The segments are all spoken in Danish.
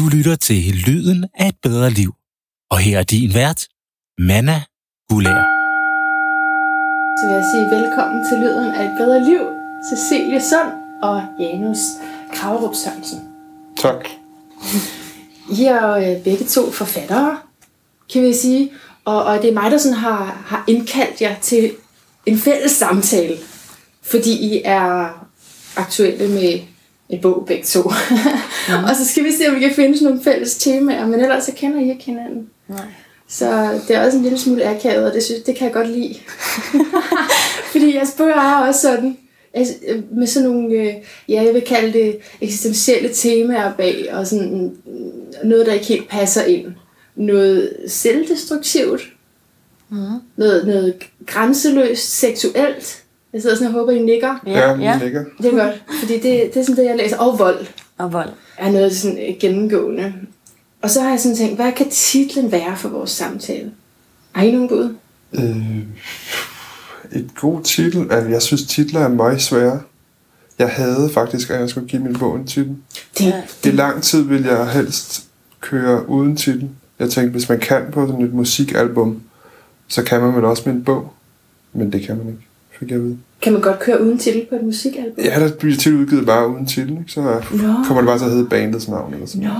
Du lytter til Lyden af et bedre liv. Og her er din vært, Manna Gulær. Så vil jeg sige velkommen til Lyden af et bedre liv, Cecilie Sund og Janus Kravrup Sørensen. Tak. I er jo øh, begge to forfattere, kan vi sige. Og, og det er mig, der sådan har, har indkaldt jer til en fælles samtale. Fordi I er aktuelle med en bog begge to. Mm. og så skal vi se, om vi kan finde sådan nogle fælles temaer. Men ellers så kender I ikke hinanden. Nej. Så det er også en lille smule akavet, og det, synes, det kan jeg godt lide. Fordi jeres bøger er også sådan, altså, øh, med sådan nogle, øh, ja, jeg vil kalde det eksistentielle temaer bag, og sådan mm, noget, der ikke helt passer ind. Noget selvdestruktivt, Mm. noget, noget grænseløst seksuelt. Jeg sidder sådan og håber, I nikker. Ja, ja. ligger. Det er godt, fordi det, det er sådan det, jeg læser. Og vold Og vold. er noget sådan øh, gennemgående. Og så har jeg sådan tænkt, hvad kan titlen være for vores samtale? Har I nogen bud? Øh, et god titel. Altså, jeg synes, titler er meget svære. Jeg havde faktisk, at jeg skulle give min bog en titel. Det, Ja. I lang tid ville jeg helst køre uden titel. Jeg tænkte, hvis man kan på sådan et musikalbum, så kan man vel også med en bog. Men det kan man ikke, fik jeg vide. Kan man godt køre uden titel på et musikalbum? Ja, der bliver til udgivet bare uden titel, ikke? så Nå. kommer det bare til at hedde bandets navn eller sådan Nå.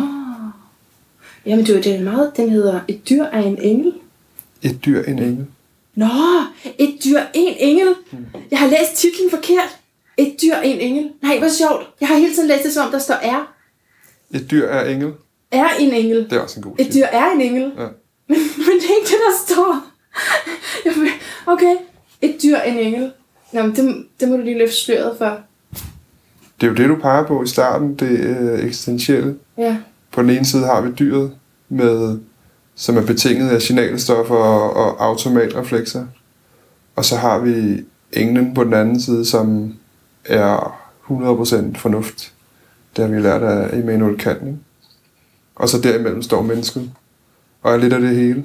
Jamen, du, det er meget, den hedder Et dyr er en engel. Et dyr, en engel. Nå, et dyr, en engel. Jeg har læst titlen forkert. Et dyr, en engel. Nej, hvor sjovt. Jeg har hele tiden læst det, som om der står er. Et dyr er engel. Er en engel. Det er også en god Et dyr er en engel. Ja. Men, men det er ikke det, der står. Okay, et dyr, en engel. Nå, men det, det må du lige løfte sløret for. Det er jo det, du peger på i starten, det øh, eksistentielle. Ja. På den ene side har vi dyret, med, som er betinget af signalstoffer og, og automatreflekser. Og så har vi englen på den anden side, som er 100% fornuft. Det har vi lært af Immanuel Kant. Ikke? Og så derimellem står mennesket. Og er lidt af det hele.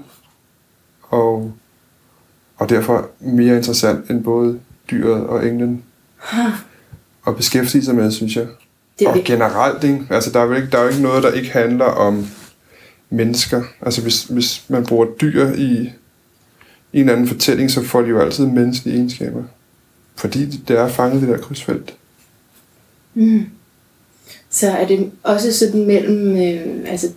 Og, derfor mere interessant end både dyret og englen. Og beskæftige sig med, synes jeg. Det og generelt, ikke? Altså, der er, jo ikke, der er jo ikke noget, der ikke handler om mennesker. Altså, hvis, hvis man bruger dyr i, i en eller anden fortælling, så får de jo altid menneskelige egenskaber. Fordi det er fanget i det der krydsfelt. Mm. Så er det også sådan mellem, øh, altså,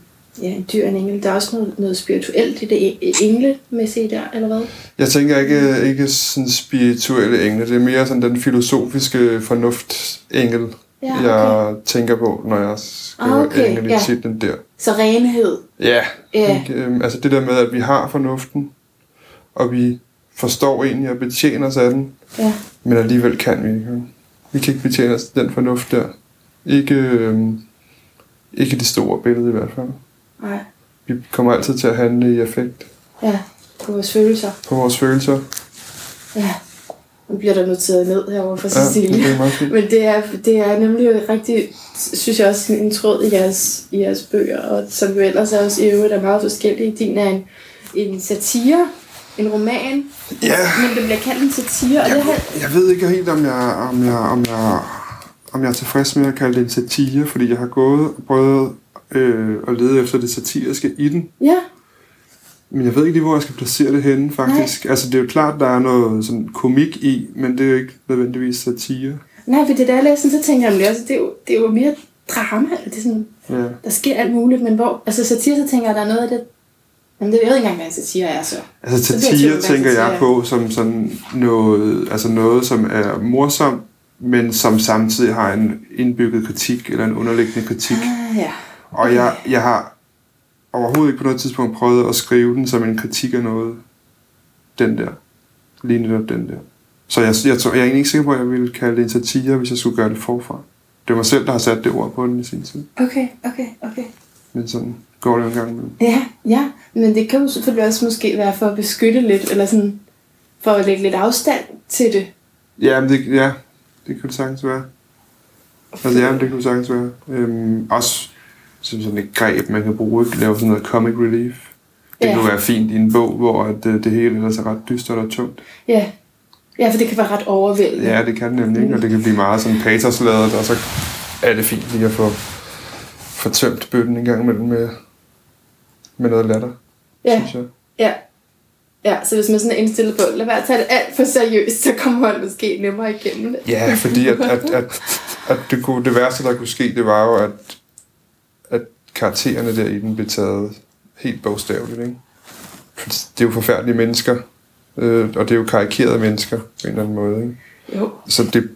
ja, en dyr og en engel. Der er også noget, noget spirituelt i det e- englemæssige der, eller hvad? Jeg tænker ikke, ikke sådan spirituelle engle. Det er mere sådan den filosofiske fornuft-engel, Ja, jeg tænker på, når jeg skriver Ah, okay, engel i ja. titlen der. Så renhed. Ja, Ja. Øhm, altså det der med, at vi har fornuften, og vi forstår egentlig at betjene os af den, Ja. men alligevel kan vi ikke. Vi kan ikke betjene os den fornuft der. Ikke, øhm, ikke det store billede i hvert fald. Nej. Vi kommer altid til at handle i affekt Ja. På vores følelser. på vores følelser. Ja. Nu bliver der noteret ned herovre fra Ja, Cecilie. det. Men det er, det er nemlig rigtig, synes jeg også, en tråd i jeres, i jeres bøger, og som jo ellers er også i øvrigt er meget forskellige. Din er en, en satire, en roman, Ja, men det bliver kaldt en satire, og det jeg, har, ved- jeg ved ikke helt, om jeg, om jeg, om jeg, om jeg er tilfreds med at kalde det en satire, fordi jeg har gået og prøvet øh, at lede efter det satiriske i den. ja, Men jeg ved ikke lige, hvor jeg skal placere det henne, faktisk. Nej. Altså, det er jo klart, der er noget sådan komik i, men det er jo ikke nødvendigvis satire. nej, for det der jeg læste, så tænker jeg, jamen, det, er også, det, er jo, det er jo mere drama, eller det er sådan, Ja. der sker alt muligt, men hvor, altså satire, så tænker jeg, der er noget af det, jamen det jeg ved ikke engang, hvad en satire er, så. Altså, Så satire hvad tænker jeg satire på som sådan noget, altså noget, som er morsomt, men som samtidig har en indbygget kritik, eller en underliggende kritik. Ah, ja. Og jeg, jeg har overhovedet ikke på noget tidspunkt prøvet at skrive den som en kritik af noget. Den der. Lige netop den der. Så jeg, jeg, tror, jeg er egentlig ikke sikker på, at jeg ville kalde det en satire, hvis jeg skulle gøre det forfra. Det var mig selv, der har sat det ord på den i sin tid. Okay, okay, okay. Men sådan går det jo en gang imellem. Ja, ja, men det kan jo selvfølgelig også måske være for at beskytte lidt, eller sådan for at lægge lidt afstand til det. Ja, men det, ja, det kan det sagtens være. Altså ja, det kan det sagtens være. Øhm, også som sådan et greb, man kan bruge, ikke? lave sådan noget comic relief. Det Ja. kunne være fint i en bog, hvor at, øh, det hele ellers er ret dystert og tungt. Ja, ja for det kan være ret overvældende. Ja, det kan det nemlig, ikke? og det kan blive meget sådan patosladet, og så er det fint lige at få, få tømt bøtten en gang imellem med, med noget latter, Ja, synes jeg. ja. Ja, så hvis man sådan er indstillet på, lad være at tage det alt for seriøst, så kommer man måske nemmere igennem det. Ja, fordi at, at, at, at det, kunne, det værste, der kunne ske, det var jo, at karaktererne der i den blev taget helt bogstaveligt. Ikke? Det er jo forfærdelige mennesker, øh, og det er jo karikerede mennesker på en eller anden måde. Ikke? Jo, Så det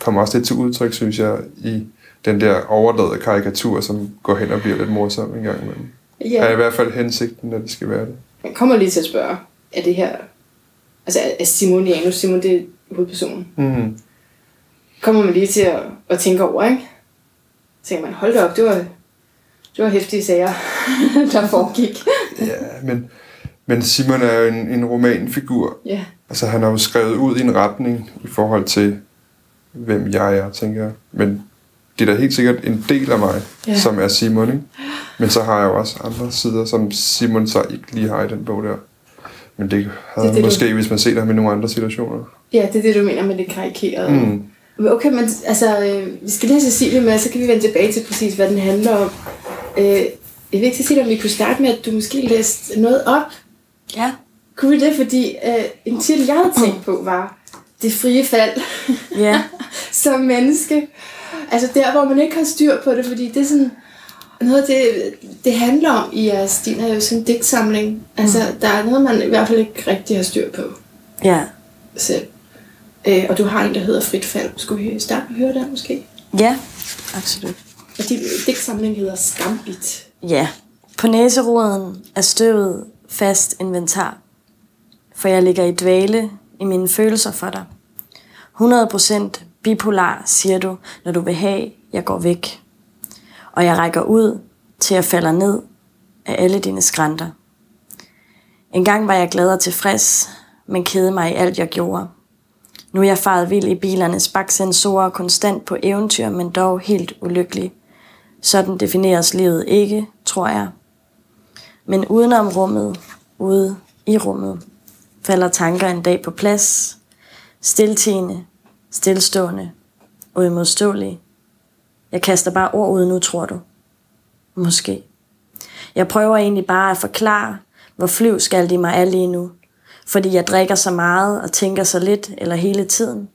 kommer også lidt til udtryk, synes jeg, i den der overladede karikatur, som går hen og bliver lidt morsom en gang imellem. Ja. Er i hvert fald hensigten, at det skal være det. Jeg kommer lige til at spørge, er det her, altså er Simon Janus, Simon det er hovedpersonen, Mm. kommer man lige til at, at tænke over, ikke? Tænker man, hold da op, det var, det var hæftige sager, der foregik. Ja, men, men Simon er jo en, en romanfigur, Ja, Altså, han har jo skrevet ud i en retning i forhold til, hvem jeg er, tænker jeg. Men det er da helt sikkert en del af mig, Ja. som er Simon, ikke? Men så har jeg jo også andre sider, som Simon så ikke lige har i den bog der. Men det havde Det det, måske, hvis man ser ham i nogle andre situationer. ja det er det, du mener med det karikerede. Mm. Okay, men altså, øh, vi skal lige have Cecilie med, så kan vi vende tilbage til præcis, hvad den handler om. Øh, jeg vil ikke Cecilie, om vi kunne starte med, at du måske læste noget op. Ja. Kunne vi det? Fordi øh, en titel, jeg havde tænkt på, var Det frie fald Ja. som menneske. Altså der, hvor man ikke har styr på det, fordi det er sådan... Noget af det, det handler om i jeres din er jo sådan en digtsamling. Altså, der er noget, man i hvert fald ikke rigtig har styr på Ja. selv. Øh, og du har en, der hedder Frit Fald. Skulle vi starte med at høre den måske? Ja, absolut. Og din digtsamling hedder Skambit. Ja. På næseroden er støvet fast inventar. For jeg ligger i dvale i mine følelser for dig. 100% bipolar, siger du, når du vil have, jeg går væk. Og jeg rækker ud, til jeg falder ned af alle dine skrænter. En gang var jeg glad og tilfreds, men kede mig i alt jeg gjorde. Nu er jeg faret vild i bilernes baksensorer, konstant på eventyr, men dog helt ulykkelig. Sådan defineres livet ikke, tror jeg. Men udenom rummet, ude i rummet, falder tanker en dag på plads. Stiltigende, stillstående, uimodståelige. Jeg kaster bare ord ud nu, tror du. Måske. Jeg prøver egentlig bare at forklare, hvor flyv skal de mig er lige nu. Fordi jeg drikker så meget og tænker så lidt eller hele tiden.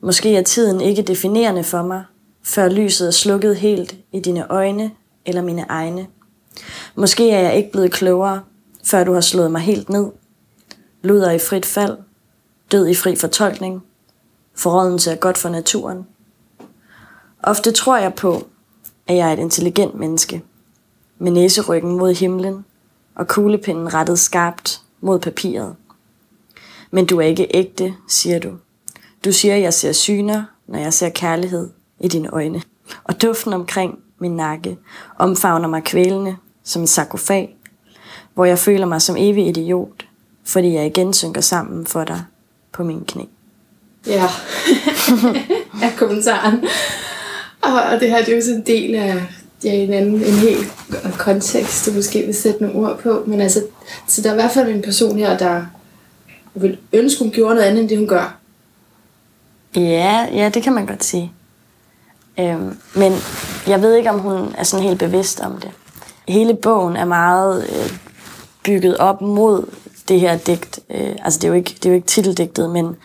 Måske er tiden ikke definerende for mig, før lyset er slukket helt i dine øjne eller mine egne. Måske er jeg ikke blevet klogere, før du har slået mig helt ned. Luder i frit fald, død i fri fortolkning, forrådelse er godt for naturen. Ofte tror jeg på, at jeg er et intelligent menneske, med næseryggen mod himlen og kuglepinden rettet skarpt mod papiret. Men du er ikke ægte, siger du. Du siger, at jeg ser syner, når jeg ser kærlighed i dine øjne. Og duften omkring min nakke omfavner mig kvælende som en sarkofag, hvor jeg føler mig som evig idiot, fordi jeg igen synker sammen for dig på min knæ. Ja, er kommentaren. Og, det her det er jo sådan en del af ja, en anden en helt kontekst, du måske vil sætte nogle ord på. Men altså, så der er i hvert fald en person her, der vil ønske, hun gjorde noget andet, end det hun gør. Ja, ja, det kan man godt sige. Øhm, men jeg ved ikke, om hun er sådan helt bevidst om det. Hele bogen er meget øh, bygget op mod det her digt. Øh, altså, det er, jo ikke, det er jo ikke titeldigtet, men,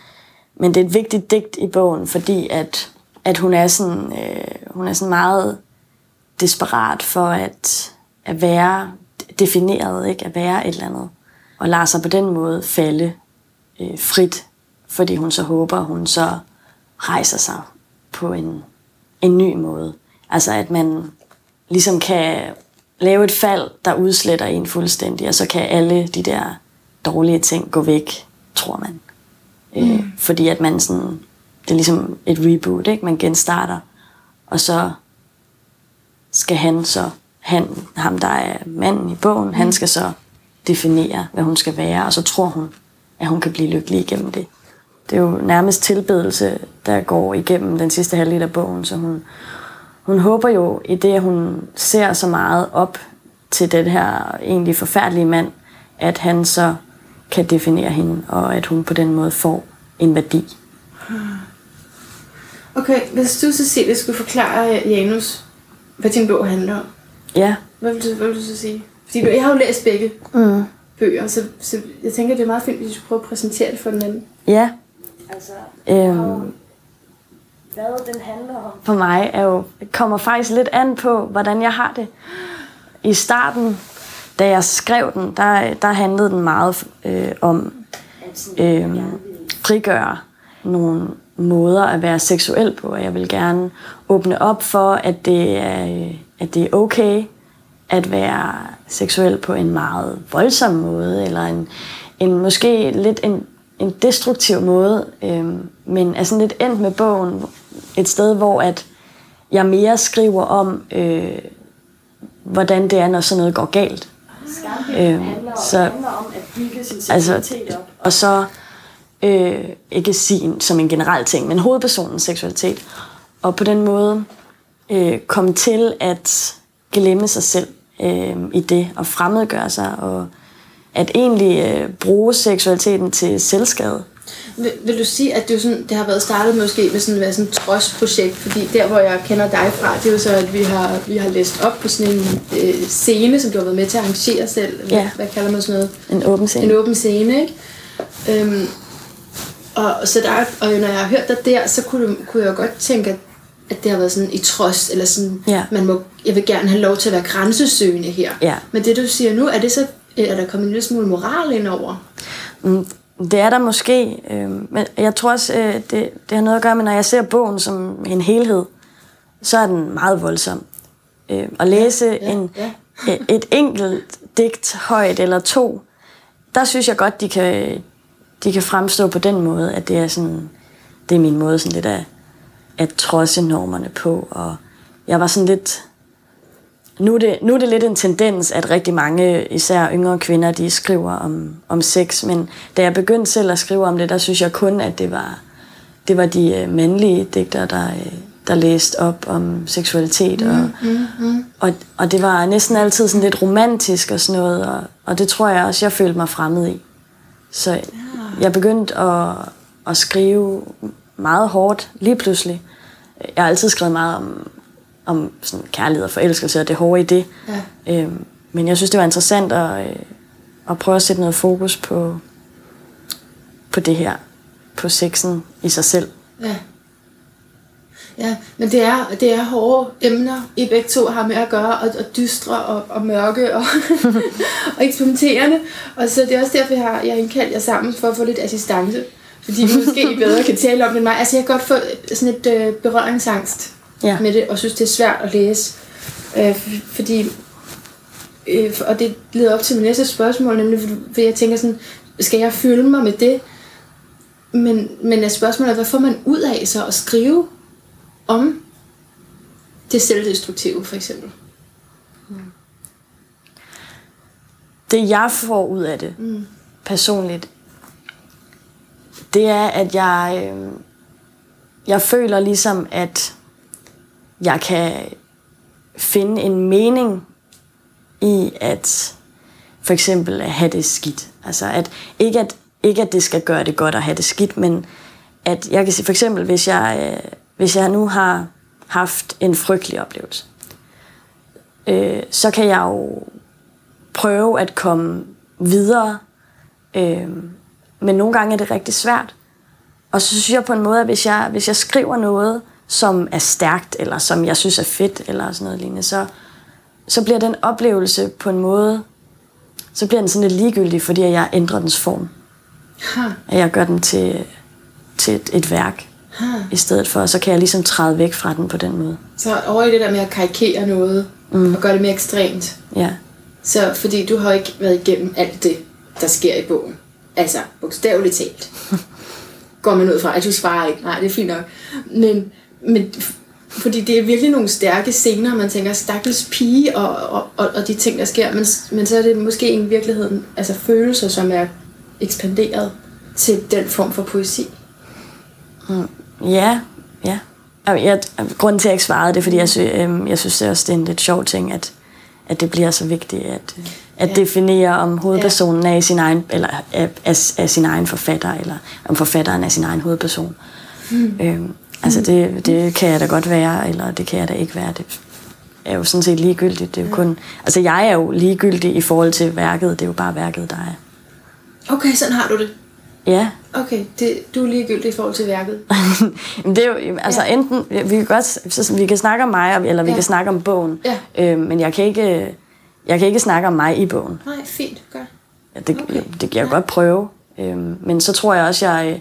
men det er et vigtigt digt i bogen, fordi at, at hun, er sådan, øh, hun er sådan meget desperat for at, at være defineret, ikke? at være et eller andet. Og lader sig på den måde falde øh, frit, fordi hun så håber, hun så rejser sig på en, en ny måde. Altså at man ligesom kan lave et fald, der udsletter en fuldstændig, og så kan alle de der dårlige ting gå væk, tror man. Mm. Øh, fordi at man sådan, det er ligesom et reboot, ikke? man genstarter, og så skal han så, han, ham der er manden i bogen, mm. han skal så definere, hvad hun skal være, og så tror hun, at hun kan blive lykkelig igennem det. Det er jo nærmest tilbedelse, der går igennem den sidste halvdel af bogen, så hun, hun håber jo i det, at hun ser så meget op til den her egentlig forfærdelige mand, at han så kan definere hende, og at hun på den måde får en værdi. Okay, hvis du, Cecilie, skulle forklare Janus, hvad din bog handler om. Ja. Hvad vil du, hvad vil du så sige? Fordi du, jeg har jo læst begge Mm. bøger, så, så jeg tænker, det er meget fint, hvis du prøver at præsentere det for den anden. Ja. Altså, øhm, hvad den handler om for mig, er jo, kommer faktisk lidt an på, hvordan jeg har det. I starten, da jeg skrev den, der, der handlede den meget øh, om øh, frigøre nogle måder at være seksuel på. Og jeg vil gerne åbne op for, at det er, øh, at det er okay at være seksuel på en meget voldsom måde, eller en, en måske lidt en, en destruktiv måde, øhm, men er sådan lidt endt med bogen et sted, hvor at jeg mere skriver om, øh, hvordan det er, når sådan noget går galt. Øhm, så, altså, og så øh, ikke sige en- som en generel ting, men hovedpersonens seksualitet. Og på den måde øh, komme til at glemme sig selv øh, i det, og fremmedgøre sig, og at egentlig øh, bruge seksualiteten til selvskade. Vil, vil du sige, at det, jo sådan, det har været startet måske med sådan, sådan et trostprojekt? Fordi der, hvor jeg kender dig fra, det er jo så, at vi har, vi har læst op på sådan en øh, scene, som du har været med til at arrangere selv. Hvad, Ja. hvad kalder man sådan noget? En åben scene. En åben scene, ikke? Øhm, og, så der, og når jeg har hørt dig der, så kunne, kunne jeg jo godt tænke, at, at det har været sådan i trods, eller sådan, Ja. man må, jeg vil gerne have lov til at være grænsesøgende her. Ja. Men det, du siger nu, er det så, er der kommet en lille smule moral ind over? Mm, Det er der måske, øh, men jeg tror også, øh, det, det har noget at gøre med, når jeg ser bogen som en helhed, så er den meget voldsom. Øh, at læse Ja, ja, en, ja. et, et enkelt digt højt eller to, der synes jeg godt, de kan, de kan fremstå på den måde, at det er sådan, det er min måde sådan lidt at, at trodse normerne på, og jeg var sådan lidt, nu er, det, nu er det lidt en tendens, at rigtig mange, især yngre kvinder, de skriver om, om sex, men da jeg begyndte selv at skrive om det, der synes jeg kun, at det var, det var de øh, mandlige digtere, der, øh, der læste op om seksualitet. Og, og, og det var næsten altid sådan lidt romantisk og sådan noget, og, og det tror jeg også, jeg følte mig fremmed i. Så jeg begyndte at, at skrive meget hårdt lige pludselig. Jeg har altid skrevet meget om, om sådan kærlighed og forelskelse og det hårde i det. Ja. Øhm, men jeg synes, det var interessant at, øh, at prøve at sætte noget fokus på, på det her, på sexen i sig selv. Ja. Ja, men det er, det er hårde emner, I begge to har med at gøre, og, og dystre og, og mørke og, og eksperimenterende. Og så det er også derfor, jeg har, jeg indkaldt jer sammen for at få lidt assistance. Fordi måske I bedre kan tale om det end mig. Altså jeg kan godt få sådan et øh, berøringsangst Ja. med det, og synes, det er svært at læse. Øh, fordi, øh, og det leder op til min næste spørgsmål, nemlig, for jeg tænker sådan, skal jeg fylde mig med det? Men, men er spørgsmålet, er, hvad får man ud af så at skrive om det selvdestruktive, for eksempel? Det jeg får ud af det, mm. personligt, det er, at jeg, øh, jeg føler ligesom, at jeg kan finde en mening i at for eksempel at have det skidt. Altså at ikke at, ikke at det skal gøre det godt at have det skidt, men at jeg kan sige for eksempel, hvis jeg, øh, hvis jeg nu har haft en frygtelig oplevelse, øh, så kan jeg jo prøve at komme videre. Øh, men nogle gange er det rigtig svært. Og så synes jeg på en måde, at hvis jeg, hvis jeg skriver noget, som er stærkt, eller som jeg synes er fedt, eller sådan noget lignende, så, så bliver den oplevelse på en måde, så bliver den sådan lidt ligegyldig, fordi jeg ændrer dens form. Ha, At jeg gør den til, til et, et værk, ha. i stedet for, så kan jeg ligesom træde væk fra den på den måde. Så over i det der med at karikere noget, mm. og gøre det mere ekstremt. Ja, Så fordi du har ikke været igennem alt det, der sker i bogen. Altså, bogstaveligt talt. Går man ud fra, at du svarer ikke. Nej, det er fint nok. Men, men fordi det er virkelig nogle stærke scener, man tænker, stakkels pige og, og, og, og de ting, der sker. Men, men så er det måske i virkeligheden altså følelser, som er ekspanderet til den form for poesi. Ja, ja. Og Jeg, grunden til, at jeg ikke svarede, det fordi jeg, sy, øhm, jeg synes det er også, det er en lidt sjov ting, at, at det bliver så vigtigt at, at Ja. definere, om hovedpersonen er, i sin egen, eller er, er, er sin egen forfatter, eller om forfatteren er sin egen hovedperson. Mm. Øhm, altså det, det kan jeg da godt være, eller det kan jeg da ikke være. Det er jo sådan set ligegyldigt. Det er jo kun, altså jeg er jo ligegyldig i forhold til værket. Det er jo bare værket, der er. Okay, sådan har du det. Ja, Okay, det, du er ligegyldig i forhold til værket. Det er jo, altså Ja. enten, vi kan godt, så, vi kan snakke om mig, eller vi Ja. kan snakke om bogen, Ja. øh, men jeg kan ikke, jeg kan ikke snakke om mig i bogen. Nej, fint, gør. Ja, det, Okay. okay. det kan jeg Ja. godt prøve, øh, men så tror jeg også, jeg,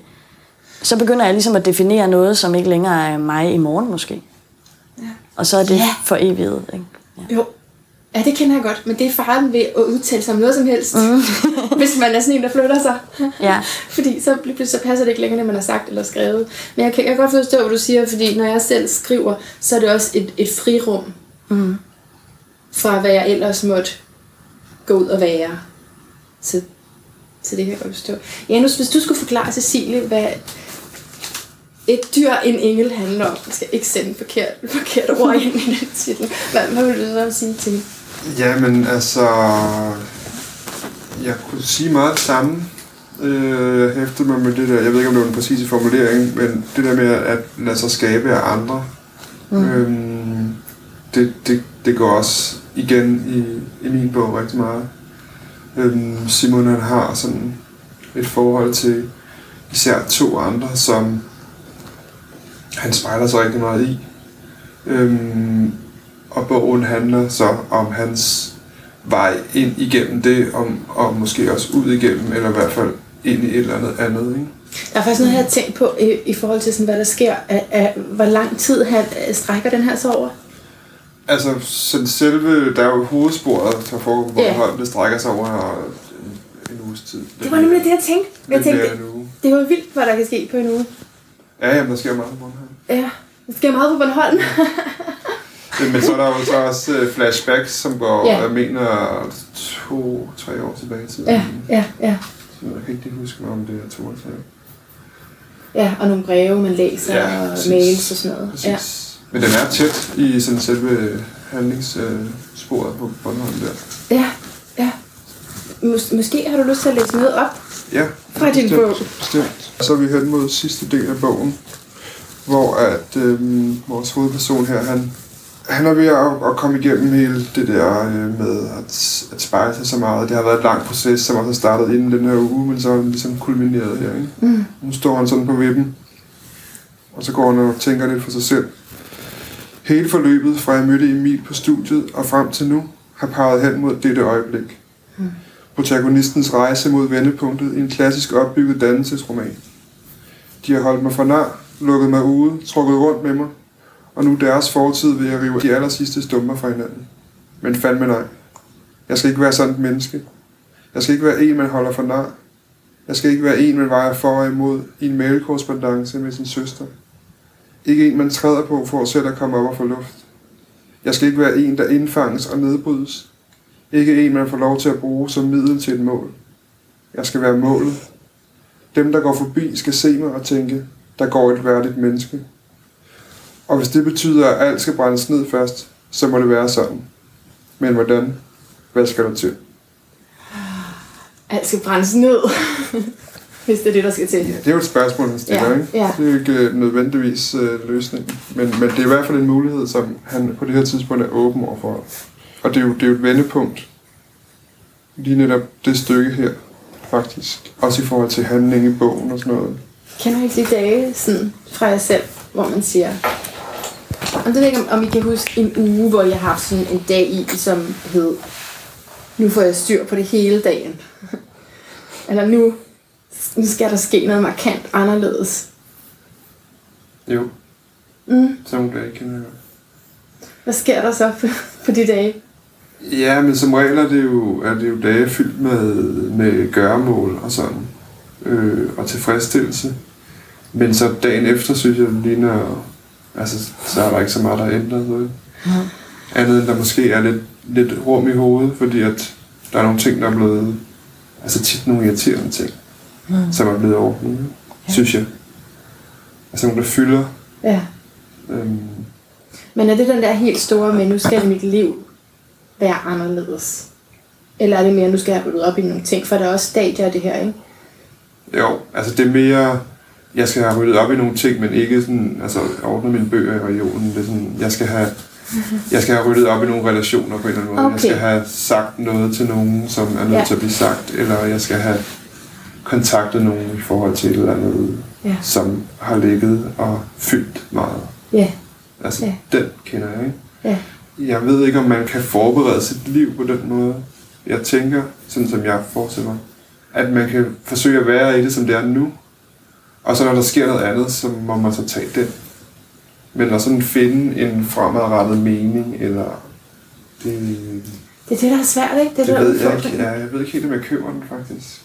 så begynder jeg ligesom at definere noget, som ikke længere er mig i morgen måske. Ja. Og så er det Ja. for evigt. Ikke? Ja. Jo. Ja, det kender jeg godt, men det er faren ved at udtale sig om noget som helst. Mm. hvis man er sådan en, der flytter sig. Ja. fordi så, så passer det ikke længere, det man har sagt eller skrevet. Men jeg kan, jeg kan godt forstå, hvad du siger, fordi når jeg selv skriver, så er det også et, et frirum. Mm. Fra hvad jeg ellers måtte gå ud og være. Så, så det kan jeg godt forstå. Janus, hvis du skulle forklare Cecilie, hvad et dyr, en engel handler om. Jeg skal ikke sende forkert, forkert ord ind i den titel. Hvad, hvad vil du så sige til? Jamen, altså... Jeg kunne sige meget det samme. Øh, Jeg hæftede mig med det der, jeg ved ikke, om det var den præcise formulering, men det der med at lade sig skabe af andre, mm. øhm, det, det, det går også igen i, i min bog rigtig meget. Øhm, Simon han har sådan et forhold til især to andre, som han spejler sig rigtig meget i. Øhm, og bogen handler så om hans vej ind igennem det, om, og måske også ud igennem, eller i hvert fald ind i et eller andet andet. Ikke? Der er faktisk noget, jeg har tænkt på i, i forhold til, sådan, hvad der sker. Af, af, hvor lang tid han øh, strækker den her så over? Altså, sådan selve, der er jo hovedsporet, der foregår på. Bornholm, det strækker sig over en, en uges tid. Det var nemlig det, jeg tænkte. Jeg tænkte, det var vildt, hvad der kan ske på en uge. Ja, jamen, der sker meget på Bornholm. Ja, der sker meget på Bornholm. Men så er der jo så også øh, flashbacks, som går, Ja. jeg mener, to-tre år tilbage i tiden. ja, ja, ja. Så jeg kan ikke huske, om det er to eller tre år. Ja, og nogle breve, man læser, Ja, og præcis. mails og sådan noget. Præcis. Ja. Men den er tæt i sådan selve handlingssporet på Bornholm der. ja. Mås- måske har du lyst til at læse noget op Ja, fra din bestemt, bog. Bestemt. Så er vi hen mod sidste del af bogen, hvor at øhm, vores hovedperson her, han, han er ved at, at komme igennem hele det der øh, med at, at spejle sig så meget. Det har været et langt proces, som også har startet inden den her uge, men så er den ligesom kulmineret her. Ikke? Mm. Nu står han sådan på vippen, og så går han og tænker lidt for sig selv. Hele forløbet fra jeg mødte Emil på studiet og frem til nu har peget hen mod dette øjeblik. Protagonistens rejse mod vendepunktet i en klassisk opbygget dannelsesroman. De har holdt mig for nar, lukket mig ude, trukket rundt med mig, og nu deres fortid vil jeg rive de aller sidste stumper fra hinanden. Men fandme nej. Jeg skal ikke være sådan et menneske. Jeg skal ikke være en, man holder for nar. Jeg skal ikke være en, man vejer for og imod i en mailkorrespondance med sin søster. Ikke en, man træder på for selv at komme op og få luft. Jeg skal ikke være en, der indfanges og nedbrydes. Ikke en, man får lov til at bruge som middel til et mål. Jeg skal være målet. Dem, der går forbi, skal se mig og tænke, der går et værdigt menneske. Og hvis det betyder, at alt skal brændes ned først, så må det være sådan. Men hvordan? Hvad skal der til? Alt skal brændes ned, hvis det er det, der skal til. Ja, det er jo et spørgsmål, han stiller, Ja, ikke? ja. Det er jo ikke øh, nødvendigvis øh, løsningen. Men, men det er i hvert fald en mulighed, som han på det her tidspunkt er åben over for. Og det er jo, det er jo et vendepunkt. Lige netop det stykke her, faktisk. Også i forhold til handling i bogen og sådan noget. Kender ikke de dage sådan, fra jer selv, hvor man siger... Om det ved jeg ikke, om, I kan huske en uge, hvor jeg har haft sådan en dag i, som hed... Nu får jeg styr på det hele dagen. Eller nu, nu skal der ske noget markant anderledes. Jo, Mm. sådan dage kender jeg. Hvad sker der så på, på de dage? Ja, men som regel er det jo, er det jo dage fyldt med, med gøremål og sådan. Øh, og tilfredsstillelse. Men så dagen efter, synes jeg, det ligner... Altså, så er der ikke så meget, der er ændret noget. Ja. Andet end der måske er lidt, lidt rum i hovedet, fordi at der er nogle ting, der er blevet... Altså tit nogle irriterende ting, Mm. som er blevet ordnet, ikke? synes jeg. Altså nogle, der fylder. Ja. Øhm, Men er det den der helt store med, nu skal mit liv være anderledes? Eller er det mere, nu skal jeg rydde op i nogle ting? For der er også stadier af det her, ikke? Jo, altså det er mere, jeg skal have ryddet op i nogle ting, men ikke sådan, altså ordne mine bøger i regionen. Det er sådan, jeg skal have jeg skal have ryddet op i nogle relationer på en eller anden måde. Okay. Jeg skal have sagt noget til nogen, som er nødt Ja. til at blive sagt, eller jeg skal have kontaktet nogen i forhold til et eller andet, Ja. som har ligget og fyldt meget. Ja, Altså, Ja. den kender jeg, ikke? ja. Jeg ved ikke, om man kan forberede sit liv på den måde. Jeg tænker, sådan som jeg forestiller mig, at man kan forsøge at være i det, som det er nu. Og så når der sker noget andet, så må man så tage den. Men at sådan finde en fremadrettet mening, eller... Det, Det er det, der er svært, ikke? Det, er det der ved jeg ikke. Ja, jeg ved ikke helt, om jeg køber den, faktisk.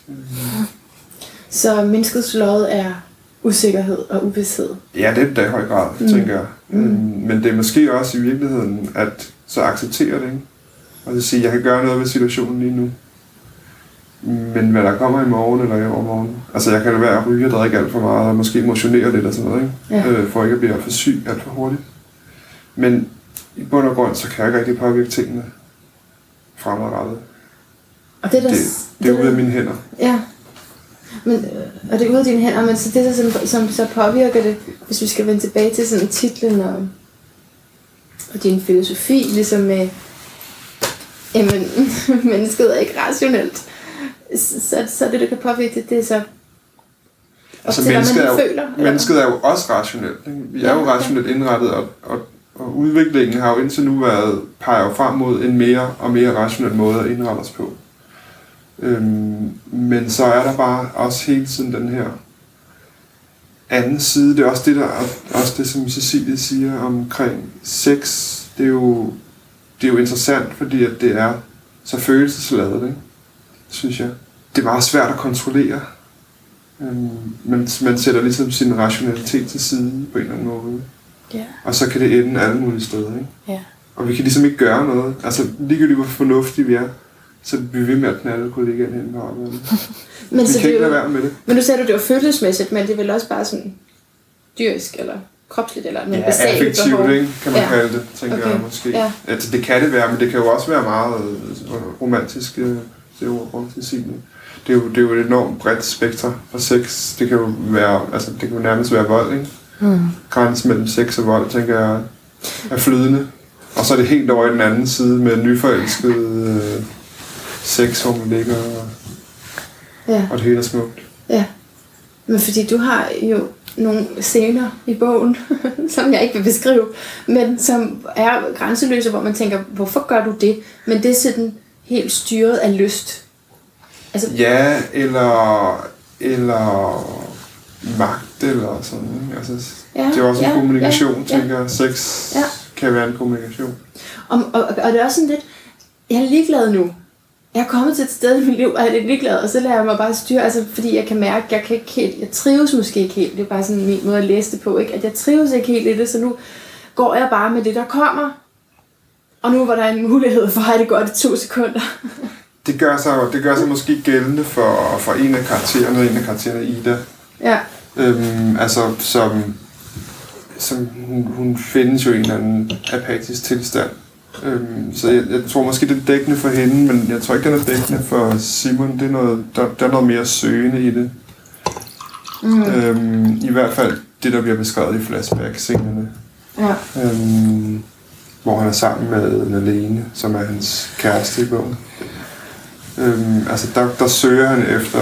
Så menneskets lod er usikkerhed og uvidshed. Ja, det er det da i høj grad, mm. tænker jeg. Mm. Men det er måske også i virkeligheden, at så acceptere det, ikke? Og så sige, jeg kan gøre noget ved situationen lige nu. Men hvad der kommer i morgen eller i overmorgen. Altså, jeg kan lade være at ryge og drikke alt for meget, og måske motionere lidt og sådan noget, ikke? Ja. Øh, for ikke at blive for syg alt for hurtigt. Men i bund og grund, så kan jeg ikke rigtig påvirke tingene fremadrettet. Og det, der, Det, det er ude af mine hænder. Ja. Men, øh, og det er ude af dine hænder, men så det, der, som, som så påvirker det, hvis vi skal vende tilbage til sådan titlen og, og din filosofi, ligesom med, jamen, mennesket er ikke rationelt, så, så, det, der kan påvirke det, det er så Altså, til, mennesket man er, jo, føler. eller mennesket er jo også rationelt. Ikke? Vi er Ja, jo okay. rationelt indrettet, og, og, og udviklingen har jo indtil nu været, peger frem mod en mere og mere rationel måde at indrette os på. Øhm, men så er der bare også hele tiden den her anden side. Det er også det, der, også det som Cecilie siger omkring sex. Det er jo, det er jo interessant, fordi at det er så følelsesladet, ikke? synes jeg. Det er meget svært at kontrollere. Øhm, men man sætter ligesom sin rationalitet til side på en eller anden måde. Ja. Og så kan det ende alle mulige steder. Ikke? Ja. Og vi kan ligesom ikke gøre noget. Altså ligegyldigt hvor fornuftige vi er, så bliver vi ved med at knalde kollegaerne hen på arbejdet. Men, Vi så kan det jo, være med det. men nu sagde du, det var følelsesmæssigt, men det er vel også bare sådan dyrisk eller kropsligt eller nogle Ja, basale affektivt, behov. ikke, kan man Ja. kalde det, tænker Okay. jeg måske. Ja. Altså, det kan det være, men det kan jo også være meget øh, romantisk, øh, det ord brugt til Signe. Det er, jo, det er jo et enormt bredt spektre for sex. Det kan jo være, altså det kan jo nærmest være vold, ikke? Mm. Grænsen mellem sex og vold, tænker jeg, er flydende. Og så er det helt over i den anden side med nyforelsket sex, hvor man ligger, og, Ja. og det hele er smukt. Ja, men fordi du har jo nogle scener i bogen, som jeg ikke vil beskrive, men som er grænseløse, hvor man tænker, hvorfor gør du det? Men det er sådan helt styret af lyst. Altså, Ja, eller, eller magt, eller sådan. Altså, Ja, det er også en ja, kommunikation, ja, ja. tænker jeg. Sex Ja. kan være en kommunikation. og, og, og det er også sådan lidt, jeg er ligeglad nu. Jeg er kommet til et sted i mit liv, og jeg er lidt ligeglad, og så lader jeg mig bare styre, altså, fordi jeg kan mærke, at jeg kan ikke helt, jeg trives måske ikke helt, det er bare sådan min måde at læse det på, ikke? at jeg trives ikke helt i det, så nu går jeg bare med det, der kommer, og nu var der en mulighed for at have det godt i to sekunder. Det gør sig, det gør sig måske gældende for, for en af karaktererne, en af karaktererne Ida. ja, Øhm, altså, som, som hun, hun findes jo i en eller anden apatisk tilstand. Øhm, så jeg, jeg tror måske, det er dækkende for hende, men jeg tror ikke, den er dækkende for Simon. Det er noget, der, der er noget mere søgende i det. Mm. Øhm, I hvert fald det, der bliver beskrevet i flashback-scenerne. ja, Øhm, hvor han er sammen med Nalene, som er hans kæreste i bogen. Øhm, altså der, der søger han efter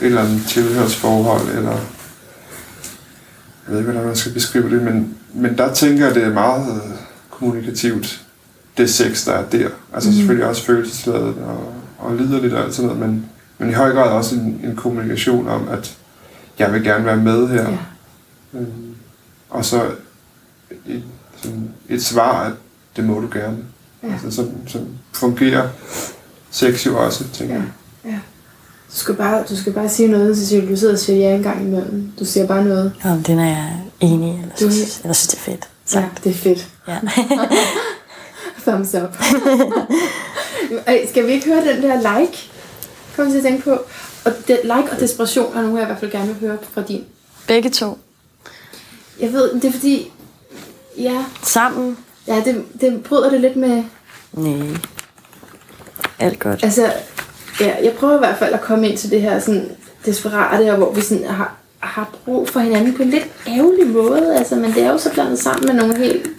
et eller andet tilhørsforhold, eller jeg ved ikke, hvordan man skal beskrive det, men, men der tænker jeg, det er meget kommunikativt, det sex, der er der. Altså mm. selvfølgelig også følelsesladet og, og liderligt og alt sådan noget, men, men i høj grad også en, en kommunikation om, at jeg vil gerne være med her. ja. Øhm, og så et, sådan et svar, at det må du gerne. Ja. Ja. Altså, sådan, sådan fungerer sex jo også, tænker Ja. jeg. ja. Du skal, bare, du skal bare sige noget, Cecilie. Du sidder og siger ja en gang imellem. Du siger bare noget. Om den er jeg enig i, eller Du- synes, eller synes det er fedt. Ja, Sagt. det er fedt. Ja. Thumbs up. Skal vi ikke høre den der like? Kom til at tænke på. Og det, like og desperation er nogle, jeg i hvert fald gerne vil høre fra din. Begge to. Jeg ved, det er fordi... Ja, Sammen? ja det, det bryder det lidt med... Nej. Alt godt. Altså, ja, jeg prøver i hvert fald at komme ind til det her sådan desperate, og hvor vi sådan har, har brug for hinanden på en lidt ærgerlig måde. Altså, men det er jo så blandet sammen med nogle helt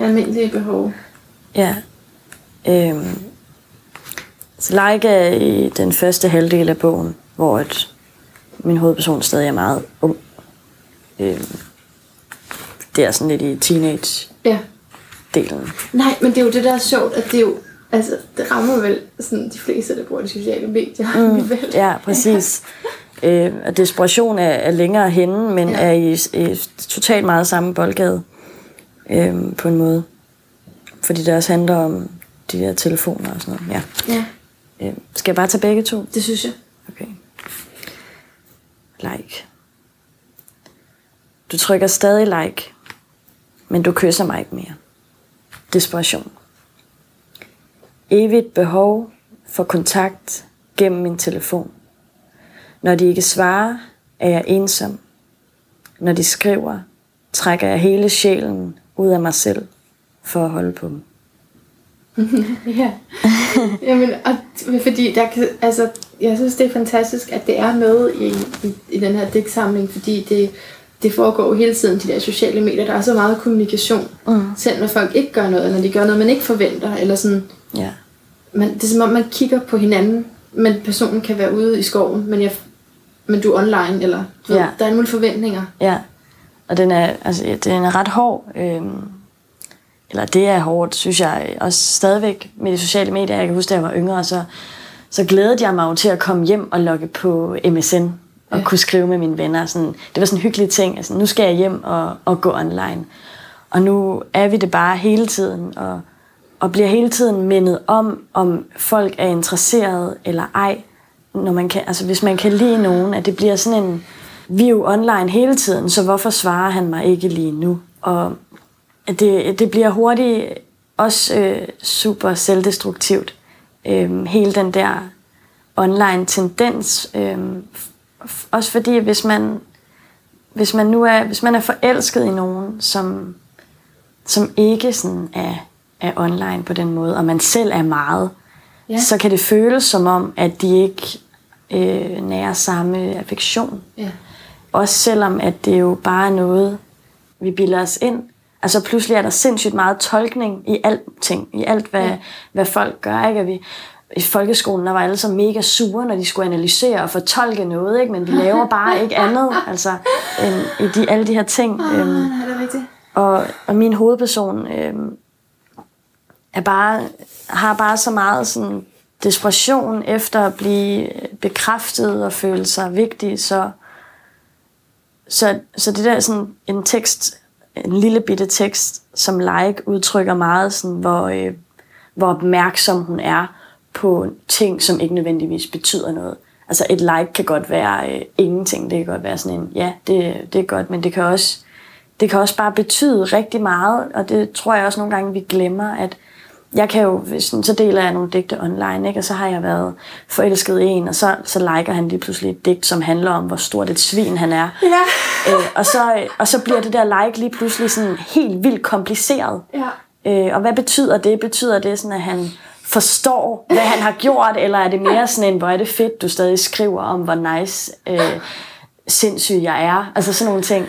almindelige behov. Ja. Øhm, så like er i den første halvdel af bogen, hvor et, min hovedperson stadig er meget ung. Øhm, det er sådan lidt i teenage-delen. Ja. Nej, men det er jo det, der er sjovt, at det er jo, altså, det rammer vel sådan de fleste, der bruger de sociale medier. Mm, ja, præcis. Øh, at desperation er, er længere henne, men ja. er i, i totalt meget samme boldgade øh, på en måde. Fordi det også handler om de der telefoner og sådan noget. Ja. ja. Øh, skal jeg bare tage begge to? Det synes jeg. Okay. Like. Du trykker stadig like, men du kysser mig ikke mere. Desperation. Evigt behov for kontakt gennem min telefon. Når de ikke svarer, er jeg ensom. Når de skriver, trækker jeg hele sjælen ud af mig selv for at holde på dem. ja. Jamen, og, fordi der kan, altså, jeg synes, det er fantastisk, at det er med i, i, i den her digtsamling, fordi det, det foregår hele tiden, de der sociale medier. Der er så meget kommunikation. Mm. Selv når folk ikke gør noget, eller når de gør noget, man ikke forventer. Eller sådan, ja. man, det er som om, man kigger på hinanden, men personen kan være ude i skoven, men, jeg, men du er online, eller du ja. ved, der er nogle forventninger. Ja, og den er, altså, den er ret hård. Øhm, eller det er hårdt, synes jeg, også stadigvæk med de sociale medier. Jeg kan huske, da jeg var yngre, så, så glædede jeg mig jo til at komme hjem og logge på MSN og ja. kunne skrive med mine venner. Sådan, det var sådan en hyggelig ting. Altså, nu skal jeg hjem og, og gå online. Og nu er vi det bare hele tiden, og, og bliver hele tiden mindet om, om folk er interesseret eller ej. Når man kan, altså, hvis man kan lide nogen, at det bliver sådan en, vi er jo online hele tiden, så hvorfor svarer han mig ikke lige nu? Og det, det bliver hurtigt også øh, super selvdestruktivt. Øh, hele den der online tendens. Øh, også fordi, hvis man, hvis man nu er, hvis man er forelsket i nogen, som, som ikke sådan er, er online på den måde, og man selv er meget, ja. så kan det føles som om, at de ikke øh, nærer samme affektion. Ja. Også selvom, at det jo bare er noget, vi bilder os ind. Altså pludselig er der sindssygt meget tolkning i alting, i alt hvad, ja. hvad folk gør. Ikke? At vi, I folkeskolen der var alle så mega sure, når de skulle analysere og fortolke noget, ikke? men vi laver bare ikke andet altså, end i de, alle de her ting. Oh, øhm, er det rigtigt? Og, og min hovedperson øhm, er bare, har bare så meget sådan, desperation efter at blive bekræftet og føle sig vigtig, så, så, så det der er sådan en tekst, en lille bitte tekst, som like udtrykker meget, sådan, hvor, øh, hvor opmærksom hun er på ting, som ikke nødvendigvis betyder noget. Altså et like kan godt være øh, ingenting. Det kan godt være sådan en, ja, det, det er godt, men det kan også det kan også bare betyde rigtig meget, og det tror jeg også nogle gange, vi glemmer, at jeg kan jo, hvis, så deler jeg nogle digte online, ikke? og så har jeg været forelsket i en, og så, så liker han lige pludselig et digt, som handler om, hvor stort et svin han er. Ja. Øh, og, så, og så bliver det der like lige pludselig sådan helt vildt kompliceret. Ja. Øh, og hvad betyder det? Betyder det sådan, at han forstår, hvad han har gjort, eller er det mere sådan en, hvor er det fedt, du stadig skriver om, hvor nice øh, sindssyg jeg er? Altså sådan nogle ting.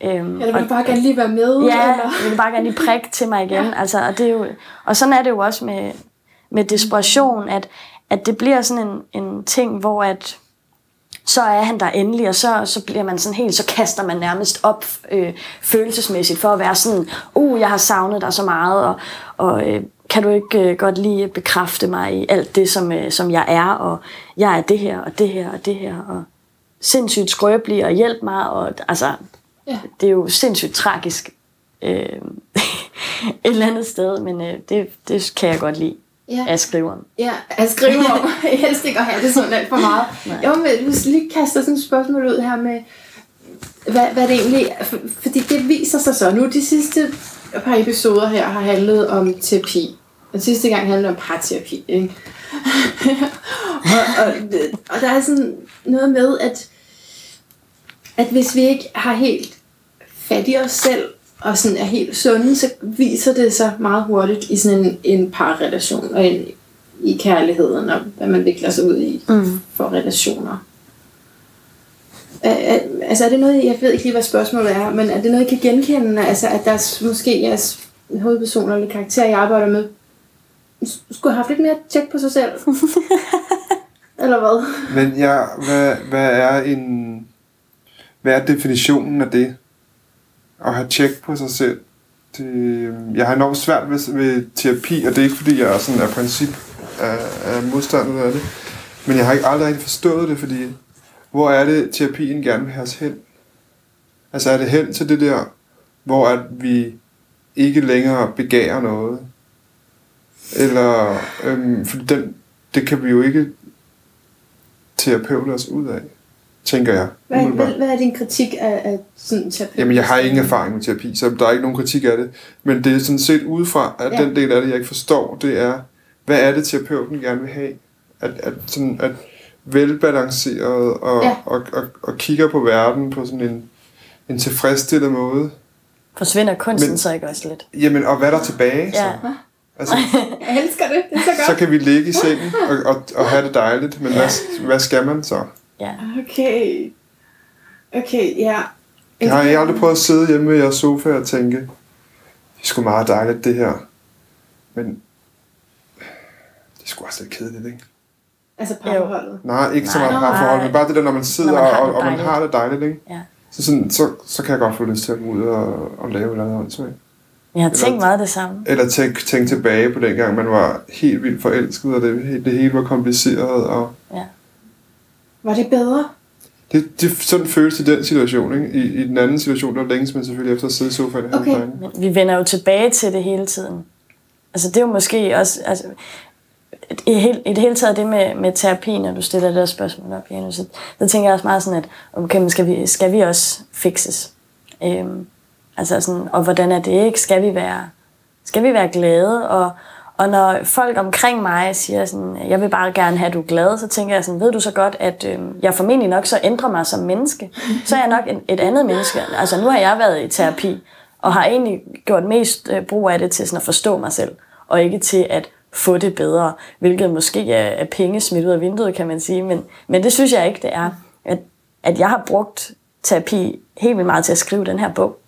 Øhm, eller vil du bare gerne lige være med? Ja, eller? vil bare gerne lige prikke til mig igen. Ja. Altså, og, det er jo, og sådan er det jo også med, med desperation, at, at det bliver sådan en, en ting, hvor at, så er han der endelig, og så, så bliver man sådan helt, så kaster man nærmest op øh, følelsesmæssigt for at være sådan, uh, jeg har savnet dig så meget, og, og øh, kan du ikke øh, godt lige bekræfte mig i alt det, som, øh, som jeg er, og jeg er det her, og det her, og det her, og sindssygt skrøbelig, og hjælp mig, og altså, Ja. Det er jo sindssygt tragisk øh, et eller andet sted, men øh, det, det kan jeg godt lide ja. at skrive om. Ja, at skrive om. Helst ikke at have det sådan alt for meget. Jo, men hvis lige kaster sådan et spørgsmål ud her med, hvad, hvad det egentlig er, for, fordi det viser sig så nu, de sidste par episoder her har handlet om terapi. Den sidste gang handlede om parterapi, ikke? og, og, og der er sådan noget med, at at hvis vi ikke har helt fat i os selv, og sådan er helt sunde, så viser det sig meget hurtigt i sådan en, en parrelation, og en, i kærligheden, og hvad man vikler sig ud i mm. for relationer. Altså er det noget, jeg ved ikke lige, hvad spørgsmålet er, men er det noget, I kan genkende, altså at der måske er hovedpersoner eller karakterer, jeg arbejder med, skulle have haft lidt mere tjek på sig selv. eller hvad? Men ja, hvad, hvad er en... Hvad er definitionen af det? At have tjek på sig selv? Det, jeg har enormt svært ved, ved terapi, og det er ikke fordi, jeg er sådan af princip er, er modstander af det. Men jeg har ikke aldrig rigtig forstået det, fordi hvor er det, terapien gerne vil have os hen? Altså er det hen til det der, hvor at vi ikke længere begærer noget? Eller, øhm, for den, det kan vi jo ikke terapeute os ud af, tænker jeg. Hvad, hvad, hvad er din kritik af, af sådan terapi? Jamen, jeg har ingen erfaring med terapi, så der er ikke nogen kritik af det. Men det er sådan set udefra, at Ja. ja. den del af det, jeg ikke forstår, det er, hvad er det, terapeuten gerne vil have? At, at, sådan, at velbalanceret og, Ja. ja. og, og, og kigger på verden på sådan en, en tilfredsstillet måde. Forsvinder kunsten Men- så ikke også lidt? Jamen, og hvad er der tilbage? Ja. Så? Altså, Jeg elsker det. Det er så godt. så kan vi ligge i sengen og, og, og have det dejligt, men hvad, hvad skal man så? Ja. Okay. Okay, ja. Jeg har jeg aldrig prøvet at sidde hjemme ved jeres sofa og tænke, det er sgu meget dejligt det her. Men det er sgu også lidt kedeligt, ikke? Altså parforholdet. Nej, ikke så meget nej. parforhold, men bare det der, når man sidder Når man og, og man har det dejligt, ikke? ja. Så, sådan, så, så kan jeg godt få lyst til at gå ud og, og lave et eller andet åndssvagt. Jeg har Eller- tænkt meget det samme. Eller tænke tænk tilbage på den gang, man var helt vildt forelsket, og det, det hele var kompliceret. Og Ja. Var det bedre? det, det, sådan føles i den situation. Ikke? I, I den anden situation, der længes man selvfølgelig efter at sidde i sofaen Okay. vi vender jo tilbage til det hele tiden. Altså det er jo måske også... Altså, i, helt, I det hele taget det med, med terapi, når du stiller det der spørgsmål op, Janus, så, så tænker jeg også meget sådan, at okay, men skal, vi, skal vi også fixes? Øhm, altså sådan, og hvordan er det ikke? Skal vi være, skal vi være glade? Og, og når folk omkring mig siger sådan, jeg vil bare gerne have, at du er glad, så tænker jeg sådan, ved du så godt, at øh, jeg formentlig nok så ændrer mig som menneske. Så er jeg nok en, et andet menneske. Altså nu har jeg været i terapi, og har egentlig gjort mest øh, brug af det til sådan at forstå mig selv, og ikke til at få det bedre, hvilket måske er, er penge smidt ud af vinduet, kan man sige, men, men det synes jeg ikke, det er. At, at jeg har brugt terapi helt vildt meget til at skrive den her bog,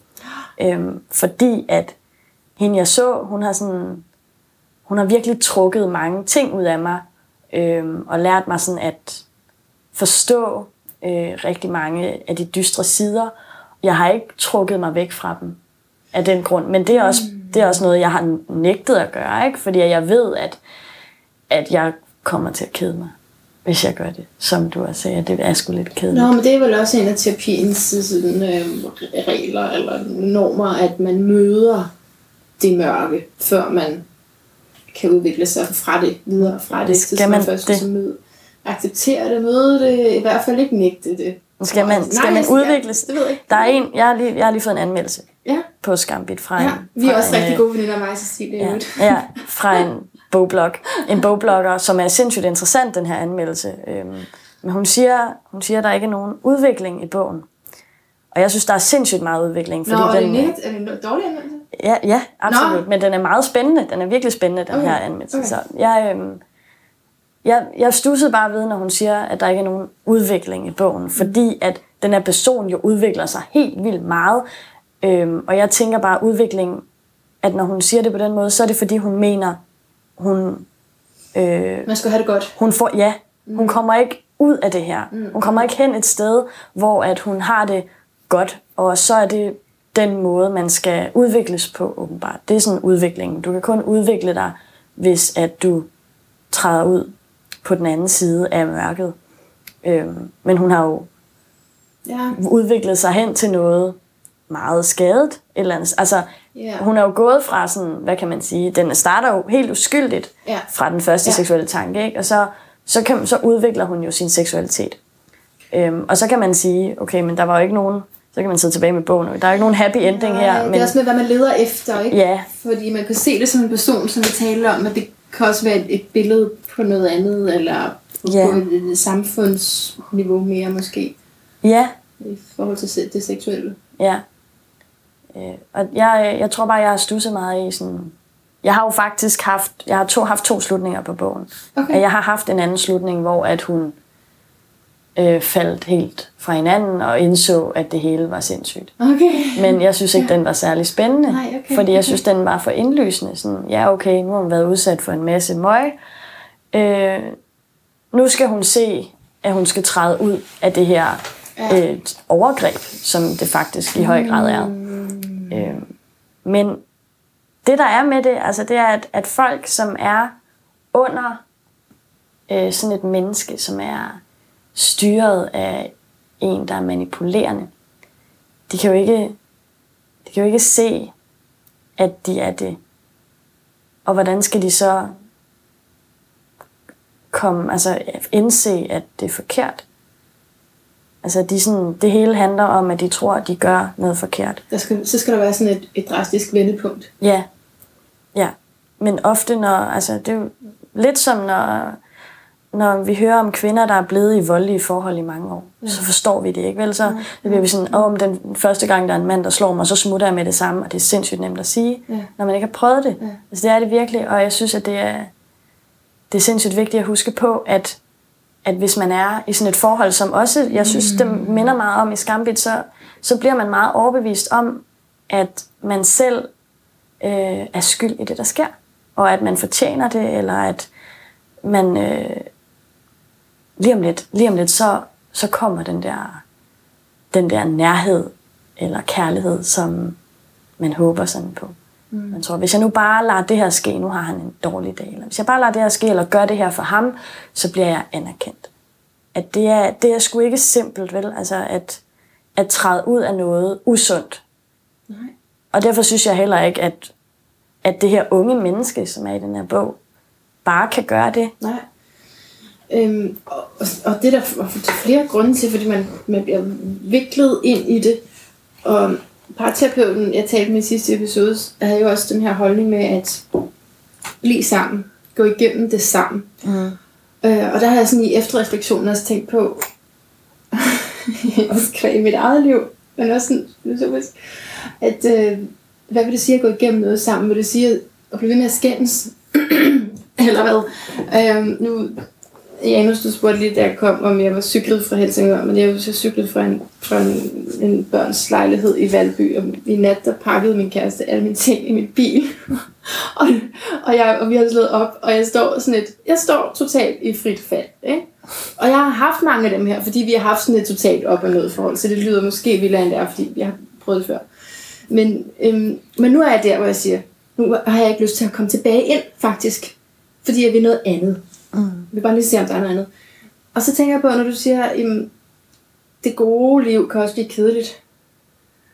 øhm, fordi at hende jeg så, hun har sådan, hun har virkelig trukket mange ting ud af mig, øhm, og lært mig sådan at forstå øh, rigtig mange af de dystre sider. Jeg har ikke trukket mig væk fra dem af den grund, men det er også, det er også noget, jeg har nægtet at gøre, ikke? fordi jeg ved, at, at jeg kommer til at kede mig, hvis jeg gør det, som du også sagde, det er sgu lidt kedeligt. Nå, men det er vel også en af terapiens sådan, øh, regler eller normer, at man møder det mørke, før man kan udvikle sig fra det videre fra det. Skal man- først det- det. møde, acceptere det, møde det, i hvert fald ikke nægte det. Skal man, skal Nej, man jeg- udvikles? Det ved jeg ikke. Der er en, jeg har lige, jeg har lige fået en anmeldelse Ja, på Skambit fra ja. en, vi er også en, rigtig øh, gode veninder, mig og Cecilie. Ja, Ja. fra en bogblog. En bogblogger, som er sindssygt interessant, den her anmeldelse. Øhm, men hun siger, hun siger, at der ikke er nogen udvikling i bogen. Og jeg synes, der er sindssygt meget udvikling. Nå, Fordi er det, den, er det en dårlig anmeldelse? Ja, ja absolut. Nå. Men den er meget spændende. Den er virkelig spændende, den Okay, her anmeldelse. okay. Så jeg, øhm, jeg, jeg stussede bare ved, når hun siger, at der ikke er nogen udvikling i bogen. Fordi at den her person jo udvikler sig helt vildt meget. Øhm, og jeg tænker bare, udvikling, at når hun siger det på den måde, så er det fordi, hun mener, hun øh, Man skal have det godt. hun får, ja, hun kommer ikke ud af det her. Hun kommer ikke hen et sted, hvor at hun har det godt, og så er det den måde, man skal udvikles på, åbenbart. Det er sådan udviklingen. Du kan kun udvikle dig, hvis at du træder ud på den anden side af mørket. Øhm, men hun har jo Ja, udviklet sig hen til noget meget skadet. Et eller andet. Altså, Ja. hun er jo gået fra sådan, hvad kan man sige, den starter jo helt uskyldigt Ja. fra den første ja. seksuelle tanke, ikke? og så, så, kan, så udvikler hun jo sin seksualitet. Øhm, og så kan man sige, okay, men der var jo ikke nogen, så kan man sidde tilbage med bogen, der er ikke nogen happy ending Nej, her, det men er også med, hvad man leder efter, ikke? Ja. Fordi man kan se det som en person, som vi taler om, men det kan også være et, billede på noget andet, eller på, Ja. på et, samfundsniveau mere måske, ja, i forhold til det seksuelle. Ja. Øh, og jeg, jeg tror bare, jeg har stusset meget i sådan... Jeg har jo faktisk haft, jeg har to, haft to slutninger på bogen. Okay. Og jeg har haft en anden slutning, hvor at hun øh, faldt helt fra hinanden og indså, at det hele var sindssygt. Okay. Men jeg synes ikke, den var særlig spændende, Nej, okay, fordi jeg synes, den var for indlysende. Sådan, ja, okay, nu har hun været udsat for en masse møg. Øh, nu skal hun se, at hun skal træde ud af det her Ja. øh, overgreb, som det faktisk i høj grad er. Mm. Øh, men det, der er med det, altså det er, at, at folk, som er under øh, sådan et menneske, som er styret af en, der er manipulerende, de kan jo ikke, de kan jo ikke se, at de er det. Og hvordan skal de så komme, altså indse, at det er forkert? Altså, de sådan, det hele handler om, at de tror, at de gør noget forkert. Der skal, så skal der være sådan et, et drastisk vendepunkt. Ja, ja. Men ofte, når, altså, det er jo lidt som, når, når vi hører om kvinder, der er blevet i voldelige forhold i mange år, ja. så forstår vi det ikke, vel? Så det bliver vi sådan, om den første gang, der er en mand, der slår mig, så smutter jeg med det samme, og det er sindssygt nemt at sige, Ja. når man ikke har prøvet det. Ja. Altså, det er det virkelig, og jeg synes, at det er, det er sindssygt vigtigt at huske på, at, at hvis man er i sådan et forhold, som også, jeg synes, det minder meget om i Skambit, så, så bliver man meget overbevist om, at man selv øh, er skyld i det, der sker. Og at man fortjener det, eller at man øh, lige om lidt, lige om lidt så, så kommer den der, den der nærhed eller kærlighed, som man håber sådan på. Mm. Man tror, hvis jeg nu bare lader det her ske, nu har han en dårlig dag, eller hvis jeg bare lader det her ske, eller gør det her for ham, så bliver jeg anerkendt. At det er, det er sgu ikke simpelt, vel? Altså at, at træde ud af noget usundt. Nej. Og derfor synes jeg heller ikke, at, at det her unge menneske, som er i den her bog, bare kan gøre det. Nej. Øhm, og, og, det er der flere grunde til, fordi man, man bliver viklet ind i det. Og parterapeuten, jeg talte med i sidste episode, havde jo også den her holdning med at blive sammen. Gå igennem det sammen. Mm. Øh, og der har jeg sådan i efterreflektionen også tænkt på, også i mit eget liv, men også sådan, at øh, hvad vil det sige at gå igennem noget sammen? Vil det sige at, at blive ved med at skændes? Eller hvad? Øh, nu, Janus, du spurgte lige, da jeg kom, om jeg var cyklet fra Helsingør, men jeg var så cyklet fra en, fra en, en børns lejlighed i Valby, og i nat, der pakkede min kæreste alle mine ting i min bil. og, og, jeg, og vi har slået op, og jeg står sådan et, jeg står totalt i frit fald, ikke? Og jeg har haft mange af dem her, fordi vi har haft sådan et totalt op og ned forhold, så det lyder måske vildere end det er, fordi vi har prøvet det før. Men, øhm, men nu er jeg der, hvor jeg siger, nu har jeg ikke lyst til at komme tilbage ind, faktisk. Fordi jeg vil noget andet. Mm. Vi vil bare lige se, om der er noget andet. Og så tænker jeg på, når du siger, at det gode liv kan også blive kedeligt.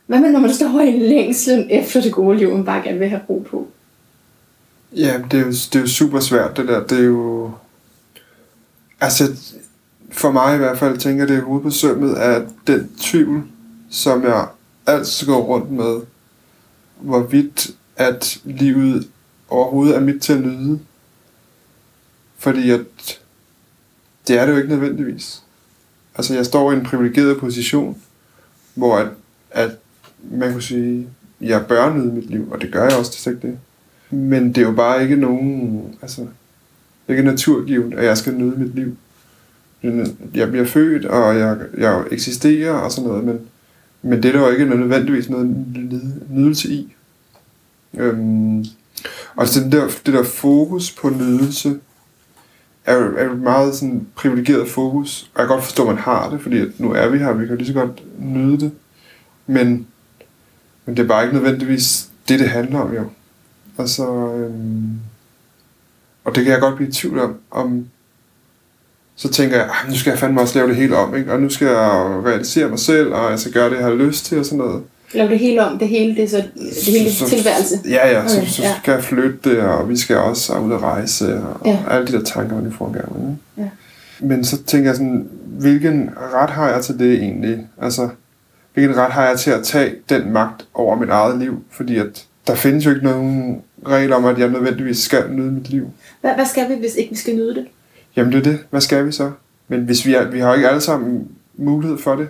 Hvad med, når man står i længslen efter det gode liv, man bare gerne vil have ro på? Ja, det er, jo, det er jo super svært, det der. Det er jo... Altså, for mig i hvert fald, tænker det er hovedet på sømmet af den tvivl, som jeg altid går rundt med, hvorvidt at livet overhovedet er mit til at nyde. Fordi at det er det jo ikke nødvendigvis. Altså, jeg står i en privilegeret position, hvor at, at man kunne sige, jeg bør nyde mit liv, og det gør jeg også, det er ikke det. Men det er jo bare ikke nogen, altså, ikke naturgivet, at jeg skal nyde mit liv. Øh, jeg bliver født, og jeg, jeg eksisterer og sådan noget, men, men det er der jo ikke nødvendigvis noget nydelse i. Øhm, og så den der, det der fokus på nydelse, er er et meget sådan privilegeret fokus. Og jeg kan godt forstå, at man har det, fordi at nu er vi her, vi kan lige så godt nyde det. Men, men det er bare ikke nødvendigvis det, det handler om jo. Altså, øhm, og det kan jeg godt blive i tvivl om, om så tænker jeg, "Ah, nu skal jeg fandme også lave det hele om, ikke? og nu skal jeg realisere mig selv, og jeg skal gøre det, jeg har lyst til, og sådan noget. Lav det hele om, det hele, det er så det hele Så- tilværelse. Ja, ja, så, Okay, så ja. skal jeg flytte, og vi skal også ud at rejse, og Ja. alle de der tanker, man får gang. Ja. Men så tænker jeg sådan, hvilken ret har jeg til det egentlig? Altså, hvilken ret har jeg til at tage den magt over mit eget liv? Fordi at der findes jo ikke nogen regler om, at jeg nødvendigvis skal nyde mit liv. Hvad, hvad skal vi, hvis ikke vi skal nyde det? Jamen det er det. Hvad skal vi så? Men hvis vi, er, vi har ikke alle sammen mulighed for det,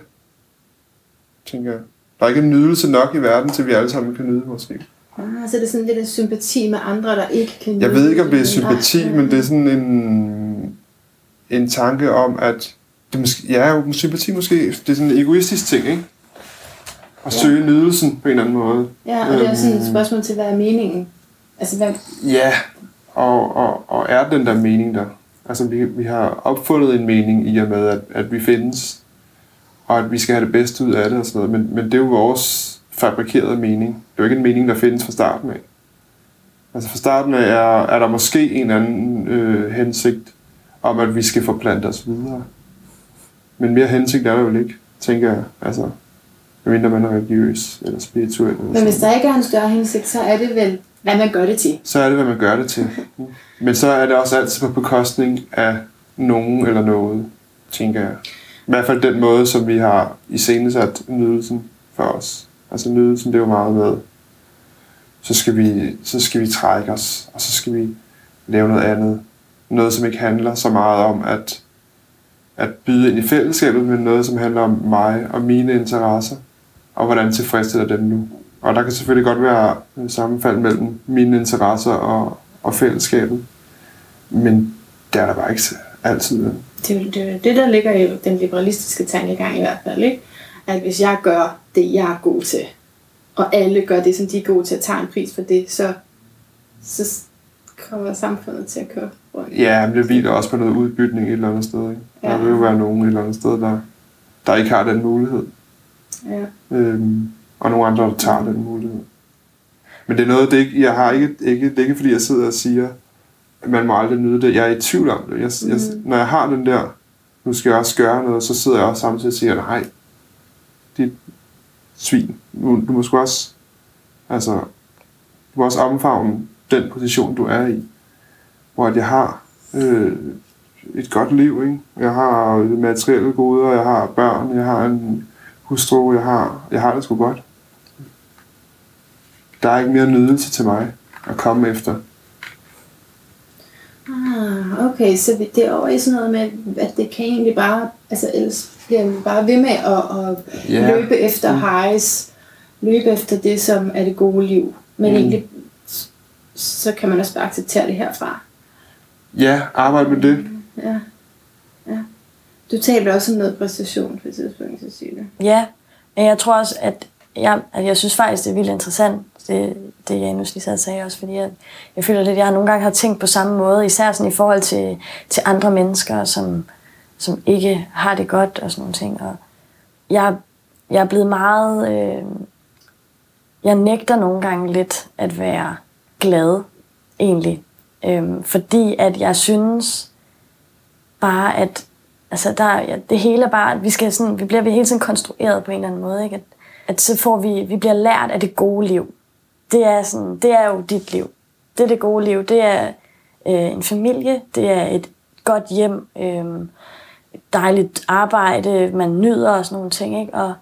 tænker jeg. Der er ikke nydelse nok i verden, til vi alle sammen kan nyde vores liv. Ah, så er det sådan lidt af sympati med andre, der ikke kan Jeg nyde ved ikke, om det er sympati, men det er sådan en, en tanke om, at det måske, ja, sympati måske, det er sådan en egoistisk ting, ikke? At søge nydelsen på en eller anden måde. Ja, og det er sådan et Øhm. spørgsmål til, hvad er meningen? Altså, hvad, Ja, og, og, og er den der mening der? Altså, vi, vi har opfundet en mening i og med, at, at vi findes, og at vi skal have det bedste ud af det og sådan noget, men, men det er jo vores fabrikerede mening. Det er jo ikke en mening, der findes fra starten af. Altså fra starten af er, er der måske en anden øh, hensigt om, at vi skal forplante os videre. Men mere hensigt er der vel ikke, tænker jeg. Altså, medmindre man er religiøs eller spirituel. Eller men hvis der ikke er en større hensigt, så er det vel, hvad man gør det til. så er det, hvad man gør det til. Men så er det også altid på bekostning af nogen eller noget, tænker jeg. I hvert fald den måde, som vi har i iscenesat nydelsen for os. Altså nydelsen, det er jo meget med, så skal vi, så skal vi trække os, og så skal vi lave noget andet. Noget, som ikke handler så meget om at, at byde ind i fællesskabet, men noget, som handler om mig og mine interesser, og hvordan tilfredsstiller dem nu. Og der kan selvfølgelig godt være sammenfald mellem mine interesser og, og fællesskabet. Men det er der bare ikke altid. Det er det, det, der ligger i den liberalistiske tankegang i hvert fald, ikke? At hvis jeg gør det, jeg er god til, og alle gør det, som de er gode til, at tage en pris for det, så, så kommer samfundet til at køre rundt. Ja, men det hviler også på noget udbytning et eller andet sted. Ikke? Ja. Der vil jo være nogen et eller andet sted, der, der ikke har den mulighed. Ja. Øhm, og nogle andre, der tager den mulighed. Men det er noget, det ikke, jeg har ikke, ikke, det er ikke fordi, jeg sidder og siger, man må aldrig nyde det. Jeg er i tvivl om det. Jeg, jeg, når jeg har den der, nu skal jeg også gøre noget, så sidder jeg også samtidig og siger, nej, dit svin, du, du må sgu også, altså, du må også omfavne den position, du er i. Hvor at jeg har øh, et godt liv, ikke? Jeg har materielle goder, jeg har børn, jeg har en hustru, jeg har, jeg har det sgu godt. Der er ikke mere nydelse til mig at komme efter. Ah, okay, så det er over i sådan noget med, at det kan egentlig bare, altså ellers bliver vi bare ved med at, at Ja. løbe efter highs, løbe efter det, som er det gode liv. Men Mm. egentlig, så kan man også bare acceptere det herfra. Ja, arbejde med det. Ja. ja. Du talte også om noget præstation på et tidspunkt, Cecilie. Ja, men jeg tror også, at jeg, at jeg synes faktisk, det er vildt interessant, det, det Janus lige sad og sagde også, fordi jeg, jeg føler lidt, at jeg nogle gange har tænkt på samme måde, især sådan i forhold til, til andre mennesker, som, som ikke har det godt og sådan nogle ting. Og jeg, jeg er blevet meget... Øh, jeg nægter nogle gange lidt at være glad, egentlig. Øh, fordi at jeg synes bare, at altså der, ja, det hele er bare, at vi, skal sådan, vi bliver vi hele tiden konstrueret på en eller anden måde. Ikke? At, at så får vi, vi bliver lært af det gode liv. Det er, sådan, det er jo dit liv. Det er det gode liv. Det er øh, en familie. Det er et godt hjem. Øh, dejligt arbejde. Man nyder og sådan nogle ting. Ikke? Og,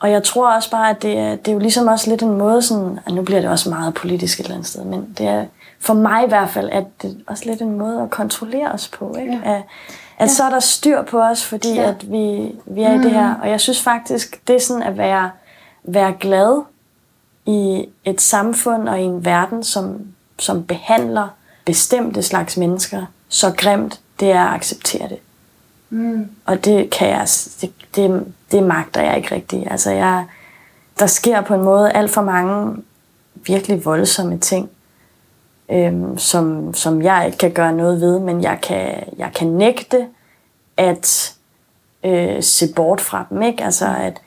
og jeg tror også bare, at det er, det er jo ligesom også lidt en måde, sådan, at nu bliver det også meget politisk et eller andet sted, men det er for mig i hvert fald, at det er også lidt en måde at kontrollere os på. Ikke? Ja. At, at ja. så er der styr på os, fordi Ja. ja. at vi, vi er mm. i det her. Og jeg synes faktisk, det er sådan at være, være glad i et samfund og i en verden, som, som behandler bestemte slags mennesker så grimt, det er at acceptere det. Mm. Og det kan jeg, det, det, det magter jeg ikke rigtig. Altså jeg, der sker på en måde alt for mange virkelig voldsomme ting, øhm, som, som jeg ikke kan gøre noget ved, men jeg kan, jeg kan nægte at øh, se bort fra dem. Ikke? Altså at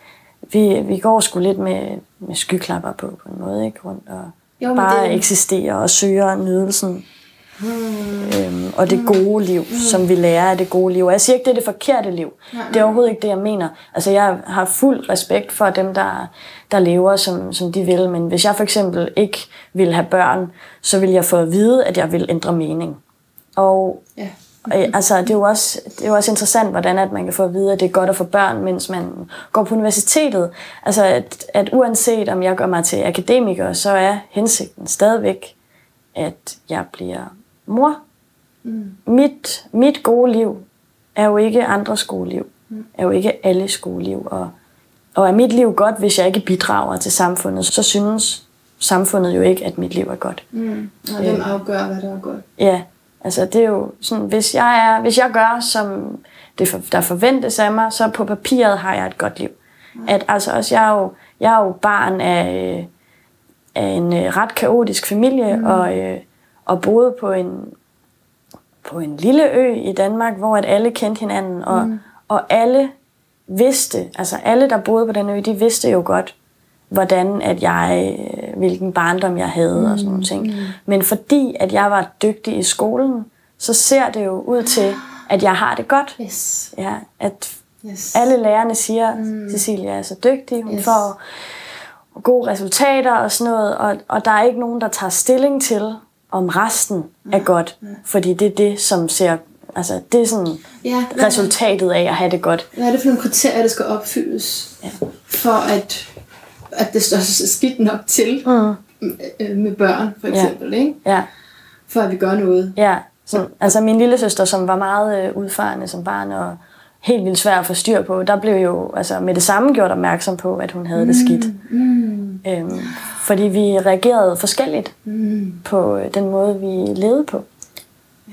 vi, vi går sgu lidt med, med skyklapper på, på en måde, ikke? rundt og Jo, bare det- eksisterer og søger nydelsen. Øhm, og det gode liv, mm. som vi lærer af det gode liv. Og jeg siger ikke, det er det forkerte liv. Nej, Det er overhovedet ikke det, jeg mener. Altså, jeg har fuld respekt for dem, der, der lever, som, som de vil. Men hvis jeg for eksempel ikke vil have børn, så vil jeg få at vide, at jeg vil ændre mening. Og Ja. Øh, altså, det er, jo også, det er jo også interessant, hvordan at man kan få at vide, at det er godt at få børn, mens man går på universitetet. Altså, at, at uanset om jeg gør mig til akademiker, så er hensigten stadigvæk, at jeg bliver mor. Mm. Mit, mit gode liv er jo ikke andres skoleliv. Mm. Er jo ikke alle skoleliv. Og, og er mit liv godt, hvis jeg ikke bidrager til samfundet, så synes samfundet jo ikke, at mit liv er godt. Mm. Og hvem afgør, hvad der er godt? Ja, Altså, det er jo sådan, hvis jeg, er, hvis jeg gør, som det for, der forventes af mig, så på papiret har jeg et godt liv. At, altså også, jeg er jo, jeg er jo barn af, af en øh, ret kaotisk familie, mm. og, øh, og boede på en, på en lille ø i Danmark, hvor at alle kendte hinanden, og, mm. og alle vidste, altså alle, der boede på den ø, de vidste jo godt, hvordan at jeg, hvilken barndom jeg havde mm. og sådan nogle ting. Mm. Men fordi at jeg var dygtig i skolen, så ser det jo ud til, at jeg har det godt. Yes. Ja, at Yes. alle lærerne siger, mm. Cecilia er så dygtig, hun Yes. får gode resultater og sådan noget, og, og der er ikke nogen, der tager stilling til, om resten er godt, fordi det er det, som ser, altså det er sådan Ja, resultatet af at have det godt. hvad er det for nogle kriterier, der skal opfyldes, Ja. for at, at det står skidt nok til Mm. øh, med børn, for eksempel, ikke? Ja, for at vi gør noget. ja. Så, altså min lille søster, som var meget øh, udfarende som barn, og helt vildt svær at få styr på, der blev jo altså, med det samme gjort opmærksom på, at hun havde det skidt. Mm. Øhm, fordi vi reagerede forskelligt Mm. på øh, den måde, vi levede på.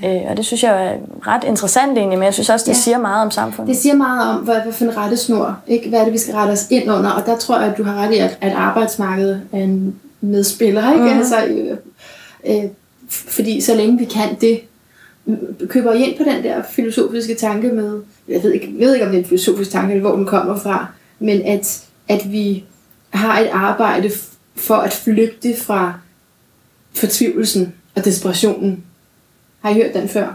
Øh, og det synes jeg er ret interessant egentlig, men jeg synes også, det Ja. siger meget om samfundet. Det siger meget om, hvad, hvad for en rettesnor, ikke? hvad er det, vi skal rette os ind under, og der tror jeg, at du har ret i, at, at arbejdsmarkedet er en medspiller, ikke? Mhm. Altså, øh, øh, fordi så længe vi kan det, køber I ind på den der filosofiske tanke med, jeg ved ikke, jeg ved ikke om det er en filosofisk tanke, eller hvor den kommer fra, men at, at vi har et arbejde for at flygte fra fortvivlelsen og desperationen. Har I hørt den før?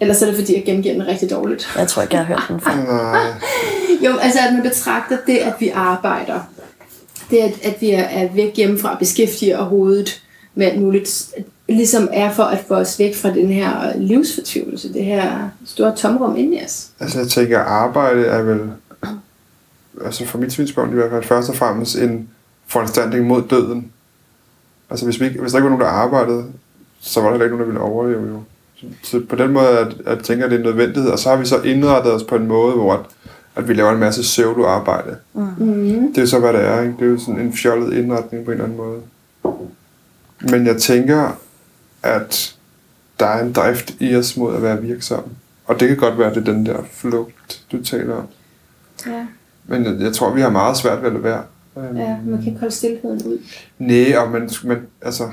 Ellers er det fordi, jeg gengiver den rigtig dårligt. Jeg tror ikke, jeg har hørt den før. Jo, altså at man betragter det, at vi arbejder, det at, at vi er, er væk hjemmefra og beskæftiger hovedet med alt muligt, ligesom er for at få os væk fra den her livsfortvivlelse, det her store tomrum inde i os. Altså jeg tænker, arbejde er vel, altså fra mit synspunkt i hvert fald, først og fremmest en foranstaltning mod døden. Altså hvis, vi ikke, hvis der ikke var nogen, der arbejdede, så var der heller ikke nogen, der ville overleve jo. Så, på den måde, at, at tænker, at det er en nødvendighed, og så har vi så indrettet os på en måde, hvor at, at vi laver en masse pseudo-arbejde. Mm. Det er jo så, hvad det er. Ikke? Det er jo sådan en fjollet indretning på en eller anden måde. Men jeg tænker, at der er en drift i os mod at være virksomme. Og det kan godt være, at det er den der flugt, du taler om. Ja, Men jeg, jeg tror, vi har meget svært ved at lade være. Ja, man kan ikke holde stillheden ud. Nej, og man, man altså,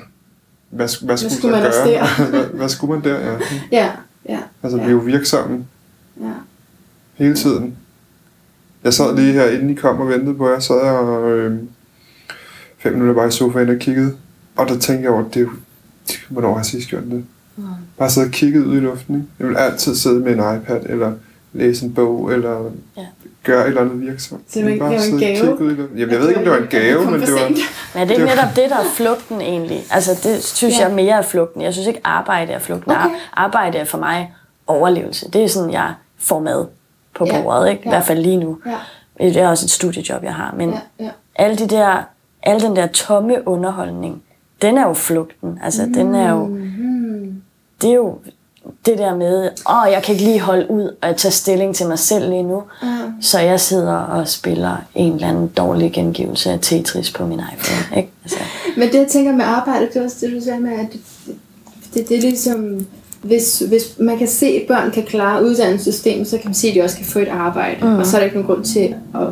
hvad, hvad, skulle, skulle man man gøre? hvad, hvad skulle man der? Ja. Ja, ja, Altså, ja, vi er jo virksomme ja. hele tiden. Jeg sad lige her, inden I kom og ventede på jer, sad jeg og øh, fem minutter bare i sofaen og kiggede. Og der tænkte jeg over, det er jo, hvornår har jeg sidst gjort det? Mm. Bare sidde og kigget ud i luften. Ikke? Jeg vil altid sidde med en iPad, eller læse en bog, eller Ja. Gøre et eller andet virksomt. Så det var ikke- Bare det var en gave? ud i. Jamen, jeg ved ikke, om det var en gave, men det var... Men er det ikke Det netop det, der er flugten egentlig? Altså, det synes Ja. jeg mere er flugten. Jeg synes ikke, arbejde er flugten. Okay. Arbejde er for mig overlevelse. Det er sådan, jeg får mad på Ja. bordet, ikke? I Ja. hvert fald lige nu. Ja, Det er også et studiejob, jeg har. Men ja, ja. alle de der, al den der tomme underholdning, den er jo flugten. Altså, mm. den er jo, Mm. det er jo det der med, åh, jeg kan ikke lige holde ud og tage stilling til mig selv lige nu. Mm. Så jeg sidder og spiller en eller anden dårlig gengivelse af Tetris på min iPhone. Ikke? Altså, Men det, jeg tænker med arbejde, det er også det, du sagde med, at det, det, det er ligesom, hvis, hvis man kan se, at børn kan klare uddannelsessystemet, så kan man se, at de også kan få et arbejde. Mm. Og så er der ikke nogen grund til at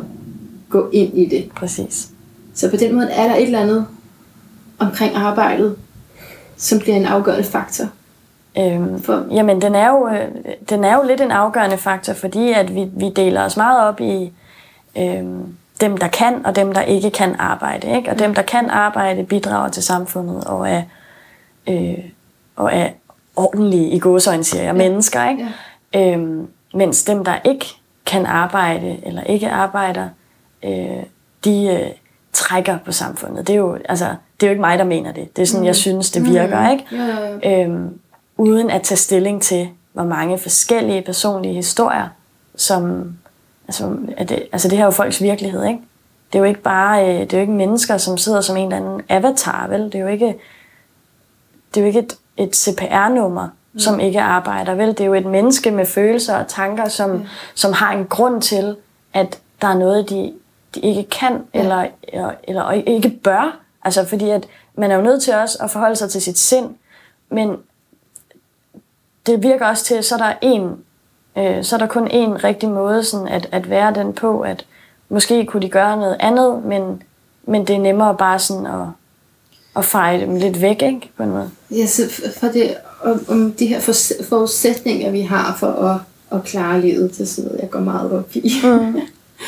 gå ind i det. præcis. Så på den måde er der et eller andet omkring arbejdet, som bliver en afgørende faktor. Øhm, For- jamen, den er, jo, øh, den er jo lidt en afgørende faktor, fordi at vi, vi deler os meget op i øhm, dem, der kan, og dem, der ikke kan arbejde. Ikke? Og dem, der kan arbejde, bidrager til samfundet og er, øh, og er ordentlige i gåsøjne, siger jeg, mennesker. Ikke? Ja. Øhm, mens dem, der ikke kan arbejde eller ikke arbejder, øh, de øh, trækker på samfundet. Det er, jo, altså, det er jo ikke mig, der mener det. Det er sådan, mm. jeg synes, det virker. Ikke? Ja, ja, ja. øhm, uden at tage stilling til, hvor mange forskellige personlige historier, som altså, er det, altså det her er jo folks virkelighed, ikke? Det er jo ikke bare, øh, det er jo ikke mennesker, som sidder som en eller anden avatar, vel? Det er jo ikke, det er jo ikke et, et CPR-nummer, mm. som ikke arbejder, vel? Det er jo et menneske med følelser og tanker, som, mm. som har en grund til, at der er noget, de, de ikke kan, ja. eller, eller, eller ikke bør. Altså fordi, at man er jo nødt til også at forholde sig til sit sind, men det virker også til, at så er der en, øh, så er der kun en rigtig måde sådan at, at være den på, at måske kunne de gøre noget andet, men, men det er nemmere bare sådan at, at feje dem lidt væk, ikke? På en måde. Ja, så for det, om, om de her for, forudsætninger, vi har for at, at klare livet, det er sådan noget, jeg går meget op i. Mm.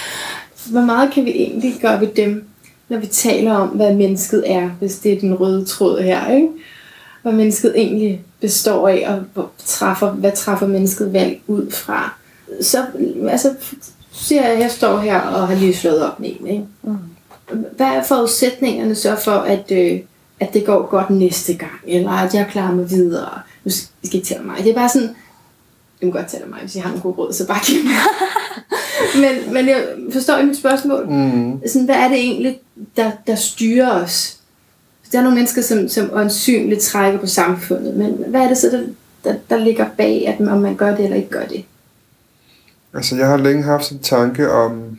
Hvor meget kan vi egentlig gøre ved dem, når vi taler om, hvad mennesket er, hvis det er den røde tråd her, ikke? Hvad mennesket egentlig består af, og hvor træffer, hvad træffer mennesket valg ud fra. Så, altså, siger jeg, at jeg står her og har lige slået op med en, ikke? Mm. Hvad er forudsætningerne så for, at, øh, at det går godt næste gang, eller at jeg klarer mig videre? Nu skal I ikke tælle mig. Det er bare sådan, jeg må godt tælle mig, hvis I har en god råd, så bare giv mig. men, men jeg forstår I mit spørgsmål? Mm. Sådan, hvad er det egentlig, der, der styrer os? Der er nogle mennesker, som, som åndsynligt trækker på samfundet, men hvad er det så, der, der, der ligger bag, at om man gør det eller ikke gør det? Altså, jeg har længe haft en tanke om,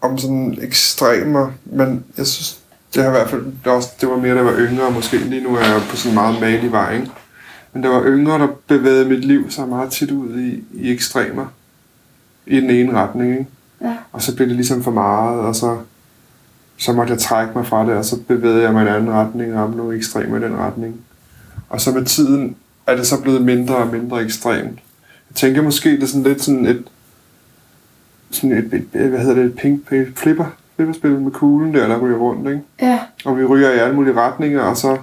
om sådan ekstremer, men jeg synes, det har i hvert fald, det, også, det var mere, da jeg var yngre, måske lige nu er jeg på sådan en meget malig vej, ikke? Men der var yngre, der bevægede mit liv så meget tit ud i, i ekstremer, i den ene retning, ikke? Ja. Og så blev det ligesom for meget, og så, så måtte jeg trække mig fra det, og så bevægede jeg mig i en anden retning, og ramte nogle ekstremer i den retning. Og så med tiden er det så blevet mindre og mindre ekstremt. Jeg tænker måske, det er sådan lidt sådan et, sådan et, et, hvad hedder det, et pink flipper, flipperspil med kuglen der, der ryger rundt, ikke? Ja, Og vi ryger i alle mulige retninger, og så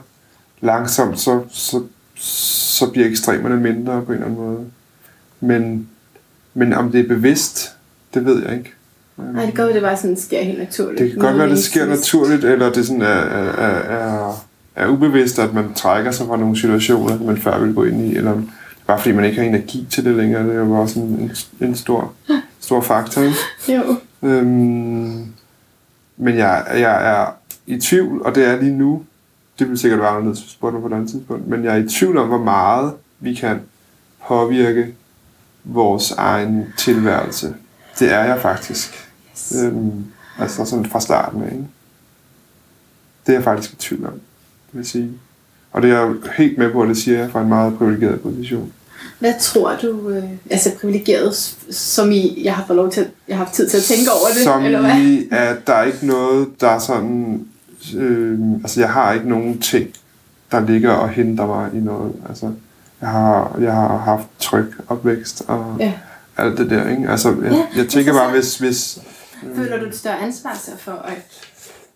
langsomt, så, så, så bliver ekstremerne mindre på en eller anden måde. Men, men om det er bevidst, det ved jeg ikke. Nej, det går det bare sådan sker helt naturligt. Det kan godt være, det sker naturligt, eller det sådan er, er, er, er, ubevidst, at man trækker sig fra nogle situationer, man før ville gå ind i, eller er bare fordi man ikke har energi til det længere. Det er jo også en, en, en stor, stor faktor. Ikke? Jo. Øhm, men jeg, jeg er i tvivl, og det er lige nu. Det vil sikkert være anderledes, hvis du spurgte mig på et andet tidspunkt. Men jeg er i tvivl om, hvor meget vi kan påvirke vores egen tilværelse. Det er jeg faktisk. Øhm, altså sådan fra starten af. Ikke? Det er jeg faktisk i tvivl om, det vil sige. Og det er jeg helt med på, at det siger jeg fra en meget privilegeret position. Hvad tror du, øh, altså privilegeret, som i, jeg har fået lov til, jeg har haft tid til at tænke over det, Som eller hvad? i, at der er ikke noget, der er sådan... Øh, altså, jeg har ikke nogen ting, der ligger og henter mig i noget. Altså, jeg har, jeg har haft tryg opvækst og Ja. alt det der, ikke? Altså, jeg, Ja, jeg tænker bare, hvis... interessant. Hvis Føler du et større ansvar så for at...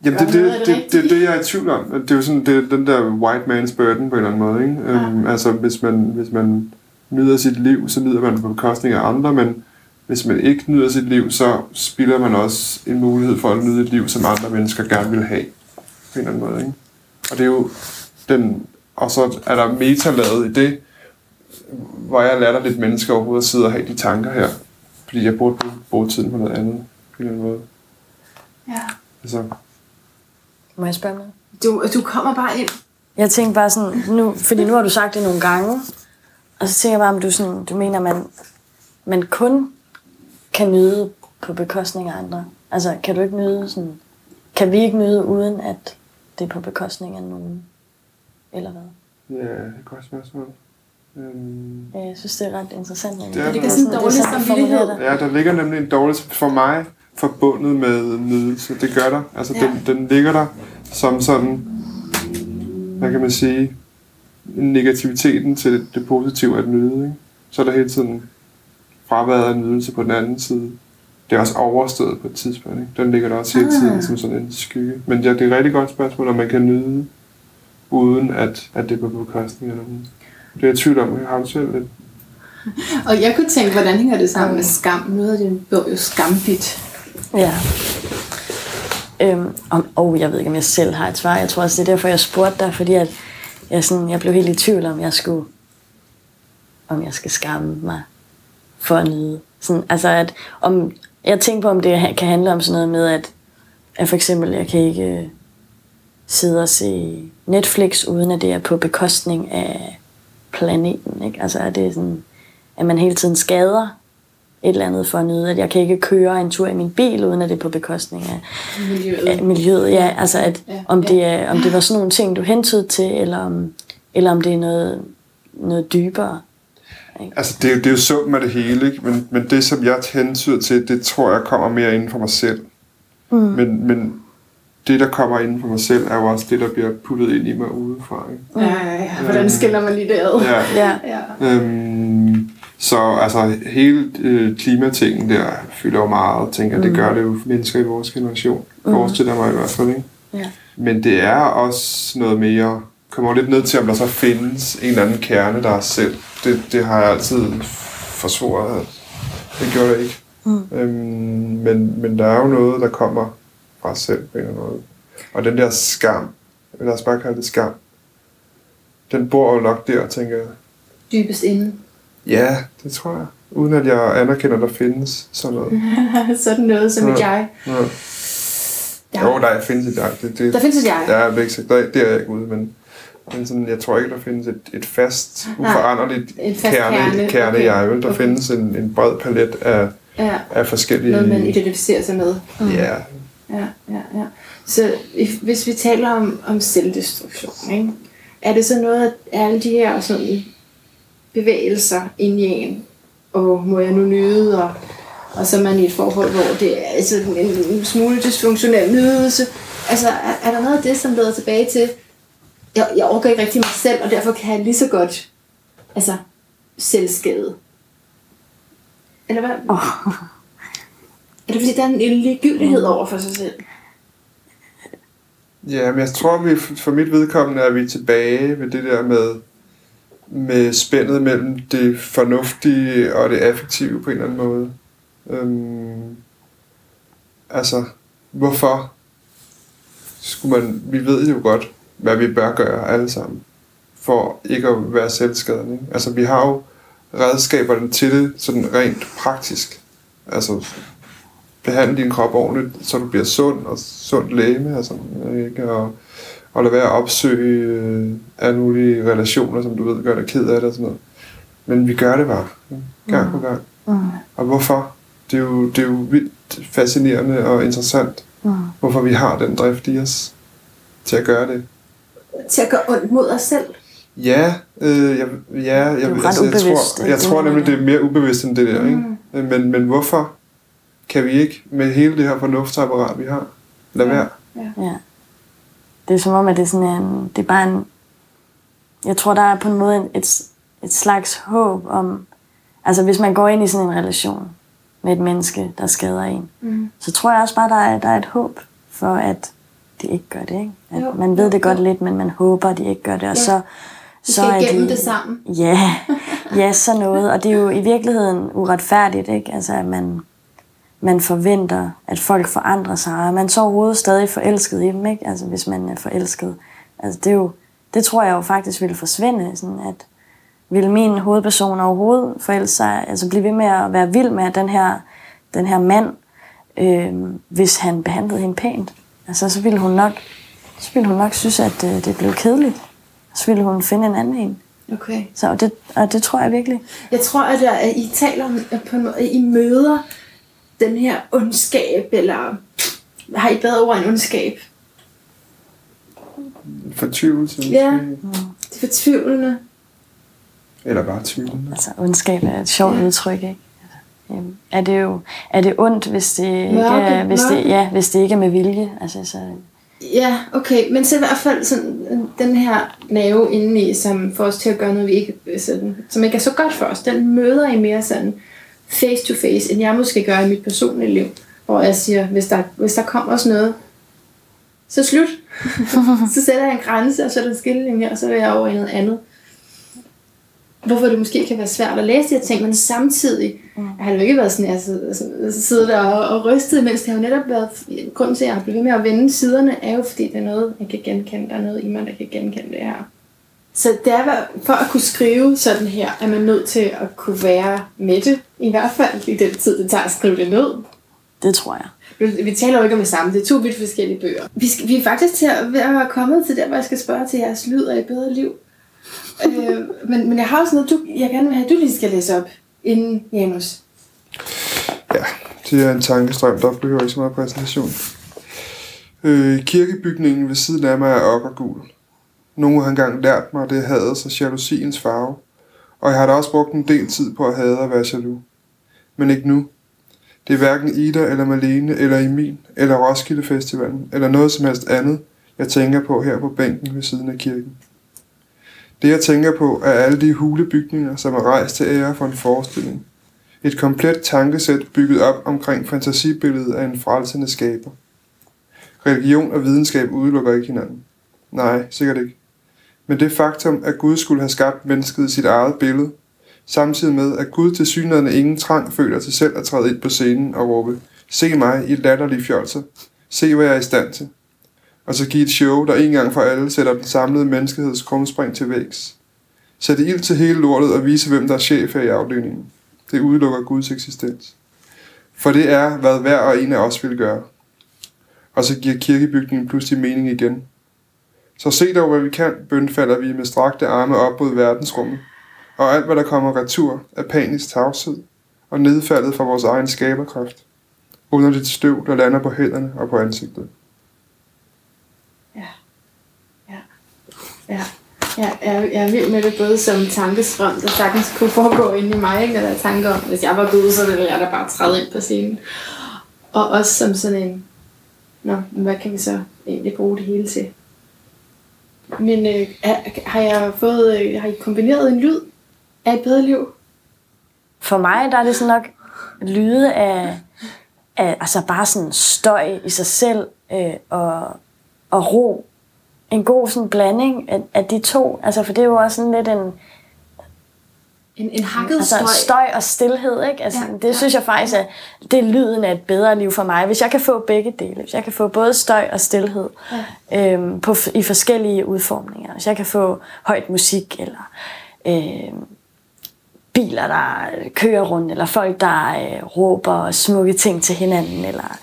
Jamen, det, det, det det, det, det, jeg er i tvivl om. Det er jo sådan, det den der white man's burden på en eller anden måde, ikke? Ja. Øhm, altså, hvis man, hvis man nyder sit liv, så nyder man på bekostning af andre, men hvis man ikke nyder sit liv, så spilder man også en mulighed for at nyde et liv, som andre mennesker gerne vil have. På en eller anden måde, ikke? Og det er jo den... Og så er der metalaget i det, hvor jeg lærer lidt mennesker overhovedet sidde og have de tanker her. Fordi jeg burde bruge tiden på noget andet. På en eller anden måde. Ja. Altså, Må jeg spørge noget? Du, du kommer bare ind. Jeg tænker bare sådan, nu, fordi nu har du sagt det nogle gange, og så tænker jeg bare, om du, sådan, du mener, man, man kun kan nyde på bekostning af andre. Altså, kan du ikke nyde sådan, kan vi ikke nyde uden, at det er på bekostning af nogen? Eller hvad? ja, det er et godt spørgsmål. Øhm, Ja, Jeg synes, det er ret interessant. Det er det ligger sådan en dårlig sådan, du formulerer samvittighed. det. Ja, der ligger nemlig en dårlig for mig forbundet med nydelse. Det gør der. Altså, Ja. den, den ligger der som sådan, hvad kan man sige, negativiteten til det, positive at nyde. Ikke? Så er der hele tiden fraværet af nydelse på den anden side. Det er også overstået på et tidspunkt. Ikke? Den ligger der også hele tiden Ah. som sådan en skygge. Men ja, det er et rigtig godt spørgsmål, om man kan nyde, uden at, at det er på bekostning af nogen. Det er jeg i tvivl om, jeg har selv lidt. Og jeg kunne tænke, hvordan hænger det sammen med skam? Noget af det bog jo skambit. Ja. Øhm, om, og jeg ved ikke, om jeg selv har et svar. Jeg tror også, det er derfor, jeg spurgte dig, fordi at jeg, sådan, jeg blev helt i tvivl om, jeg skulle, om jeg skal skamme mig for at nyde. Sådan, altså at, om, jeg tænker på, om det kan handle om sådan noget med, at, at for eksempel, jeg kan ikke øh, sidde og se Netflix, uden at det er på bekostning af planeten. Ikke? Altså at det er sådan, at man hele tiden skader et eller andet for at nyde, at jeg kan ikke køre en tur i min bil, uden at det er på bekostning af, Miljøet. af miljøet. Ja, altså at Ja, om, ja. det er, om det var sådan nogle ting, du hentede til, eller om, eller om det er noget, noget dybere. Altså, det er, jo- det er jo summen af det hele, ikke? Men, men det, som jeg hensyder til, det tror jeg kommer mere inden for mig selv. Mm. Men, men det, der kommer inden for mig selv, er jo også det, der bliver puttet ind i mig udefra. Ikke? Ja, ja, ja. Hvordan skiller man lige det ad? Ja. Ja, Ja. Øhm, så altså, hele øh, klimatingen der fylder jo meget, tænker jeg. Det gør det jo mennesker i vores generation. Forestiller mig i hvert fald, ikke? ja. Men det er også noget mere, kommer jo lidt ned til, om der så findes en eller anden kerne, der er selv. Det, det har jeg altid forsvoret, at det gjorde det ikke. Mm. Øhm, men, men der er jo noget, der kommer fra os selv på en eller anden måde. Og den der skam, lad os bare kalde det skam, den bor jo nok der, tænker jeg. Dybest inde. Ja, det tror jeg. Uden at jeg anerkender, at der findes sådan noget. Sådan noget som et Ja. jeg. Ja. Ja. Jo, der findes et jeg. Det, det, Der findes et jeg. Ja, jeg sige, der, det er jeg ikke ude, men, men sådan, jeg tror ikke, der findes et, et fast, uforanderligt en fast kerne, kerne. kerne Okay. jeg. Vel? Der Okay. findes en, en bred palet af, Ja. af forskellige... Noget, man identificerer sig med. Mm. Ja, Ja, ja, ja. Så if, hvis vi taler om, om selvdestruktion, ikke? er det så noget af alle de her sådan, bevægelser inde i en, og må jeg nu nyde, og, og så er man i et forhold, hvor det er altså en, en smule dysfunktionel nydelse. Altså, er, er der noget af det, som leder tilbage til, jeg, jeg overgår ikke rigtig mig selv, og derfor kan jeg lige så godt altså, selvskade? Eller hvad? Oh. Er det fordi, der er en lille ligegyldighed over for sig selv? ja men jeg tror, vi for mit vedkommende er vi tilbage ved det der med, med spændet mellem det fornuftige og det affektive på en eller anden måde. Øhm, altså, hvorfor skulle man... Vi ved jo godt, hvad vi bør gøre alle sammen, for ikke at være selvskadende. Ikke? Altså, vi har jo redskaberne til det, sådan rent praktisk. Altså, behandle din krop ordentligt, så du bliver sund og sundt læme, altså, ikke? Og, og lade være at opsøge øh, alle mulige relationer, som du ved gør dig ked af det og sådan noget. Men vi gør det bare, gang på gang. Mm. Og hvorfor? Det er, jo, det er jo vildt fascinerende og interessant, Mm. hvorfor vi har den drift i os til at gøre det. Til at gøre ondt mod os selv? Ja, øh, jeg, ja jeg, jo ret jeg, jeg, tror, ikke? jeg tror nemlig, det er mere ubevidst end det der. Mm. Ikke? Men, men hvorfor kan vi ikke med hele det her fornuftsapparat, vi har, lade Ja. være? Ja. Det er som om, at det er sådan en, det er bare en, jeg tror, der er på en måde et, et slags håb om, altså hvis man går ind i sådan en relation med et menneske, der skader en, Mm. så tror jeg også bare, der er, der er et håb for, at de ikke gør det. Ikke? At Jo, man ved det godt jo. lidt, men man håber, at de ikke gør det. Og Ja. så, Vi så skal er igennem de, det sammen. Ja, ja, så noget. Og det er jo i virkeligheden uretfærdigt, ikke? Altså, at man, man forventer, at folk forandrer sig, og man så overhovedet stadig forelsket i dem, ikke? Altså, hvis man er forelsket. Altså, det er jo, det tror jeg jo faktisk ville forsvinde, sådan at vil min hovedperson overhovedet forelske sig, altså blive ved med at være vild med den her, den her mand, øh, hvis han behandlede hende pænt. Altså, så ville hun nok, så ville hun nok synes, at øh, det blev kedeligt. Så ville hun finde en anden en. Okay. Så og det, og det tror jeg virkelig. Jeg tror, at, der, at I taler at på en måde, I møder den her ondskab, eller har I bedre ord end ondskab? Fortvivlelse Ja. Det er fortvivlende. Eller bare tvivlende. Altså, ondskab er et sjovt udtryk, ikke? Altså, øhm, Er det jo er det ondt, hvis det, ikke Mørke, er, hvis, det, ja, hvis det ikke er med vilje? Altså, så, Ja, okay, men så i hvert fald sådan, den her nerve indeni, som får os til at gøre noget, vi ikke, sådan, som ikke er så godt for os, den møder I mere sådan face to face, end jeg måske gør i mit personlige liv. Hvor jeg siger, hvis der, hvis der kommer sådan noget, så slut. så sætter jeg en grænse, og så er der en skillelinje, og så er jeg over i noget andet. Hvorfor det måske kan være svært at læse de her ting, men samtidig mm. har det jo ikke været sådan, at jeg sidder- sidder- sidder der og, og rystet, mens det har jo netop været, grunden til, at jeg har blevet ved med at vende siderne, er jo fordi, det er noget, jeg kan genkende. Der er noget i mig, der kan genkende det her. Så det er, for at kunne skrive sådan her, er man nødt til at kunne være med det, i hvert fald i den tid, det tager at skrive det ned. det tror jeg. Vi taler jo ikke om det samme, det er to vidt forskellige bøger. Vi, skal, vi er faktisk til at være kommet til der, hvor jeg skal spørge til jeres lyd af et bedre liv. øh, men, men jeg har også noget, du, jeg gerne vil have, at du lige skal læse op, inden Janus. Ja, det er en tankestrøm, der behøver ikke så meget præsentation. Øh, kirkebygningen ved siden af mig er okkergul. Nogen har engang lært mig, at det er hadets og jalousiens farve, og jeg har da også brugt en del tid på at hade at være jaloux. Men ikke nu. Det er hverken Ida eller Malene eller Emil eller Roskilde Festivalen eller noget som helst andet, jeg tænker på her på bænken ved siden af kirken. Det jeg tænker på er alle de hulebygninger, som er rejst til ære for en forestilling. Et komplet tankesæt bygget op omkring fantasibilledet af en frelsende skaber. Religion og videnskab udelukker ikke hinanden. Nej, sikkert ikke. Men det faktum, at Gud skulle have skabt mennesket i sit eget billede, samtidig med, at Gud til synligheden ingen trang føler til selv at træde ind på scenen og råbe, se mig i latterlige fjolser, se hvad jeg er i stand til, og så give et show, der en gang for alle sætter den samlede menneskeheds krumspring til vægs. Sætte ild til hele lortet og vise, hvem der er chef her i afdelingen. Det udelukker Guds eksistens. For det er, hvad hver og en af os vil gøre. Og så giver kirkebygningen pludselig mening igen. Så se dog, hvad vi kan, bønfalder vi med strakte arme op mod verdensrummet. Og alt, hvad der kommer retur, er panisk tavshed og nedfaldet fra vores egen skaberkraft. Under støv, der lander på hænderne og på ansigtet. Ja. Ja. Ja. Ja, jeg, jeg er vild med det både som tankestrøm, der sagtens kunne foregå inde i mig, ikke? når der er tanker om, hvis jeg var Gud, så ville jeg da bare træde ind på scenen. Og også som sådan en, nå, hvad kan vi så egentlig bruge det hele til? Men øh, har jeg fået, øh, har I kombineret en lyd af et bedre liv? For mig der er det sådan nok lyde af, af altså bare sådan støj i sig selv øh, og, og ro. En god sådan blanding af, af de to. Altså, for det er jo også sådan lidt en, en, en hakket altså, støj. støj og stillhed. Ikke? Altså, Ja, det ja. synes jeg faktisk er, det er lyden af et bedre liv for mig. Hvis jeg kan få begge dele. Hvis jeg kan få både støj og stillhed ja. øhm, på, i forskellige udformninger. Hvis jeg kan få højt musik, eller øhm, biler, der kører rundt, eller folk, der øh, råber smukke ting til hinanden, eller,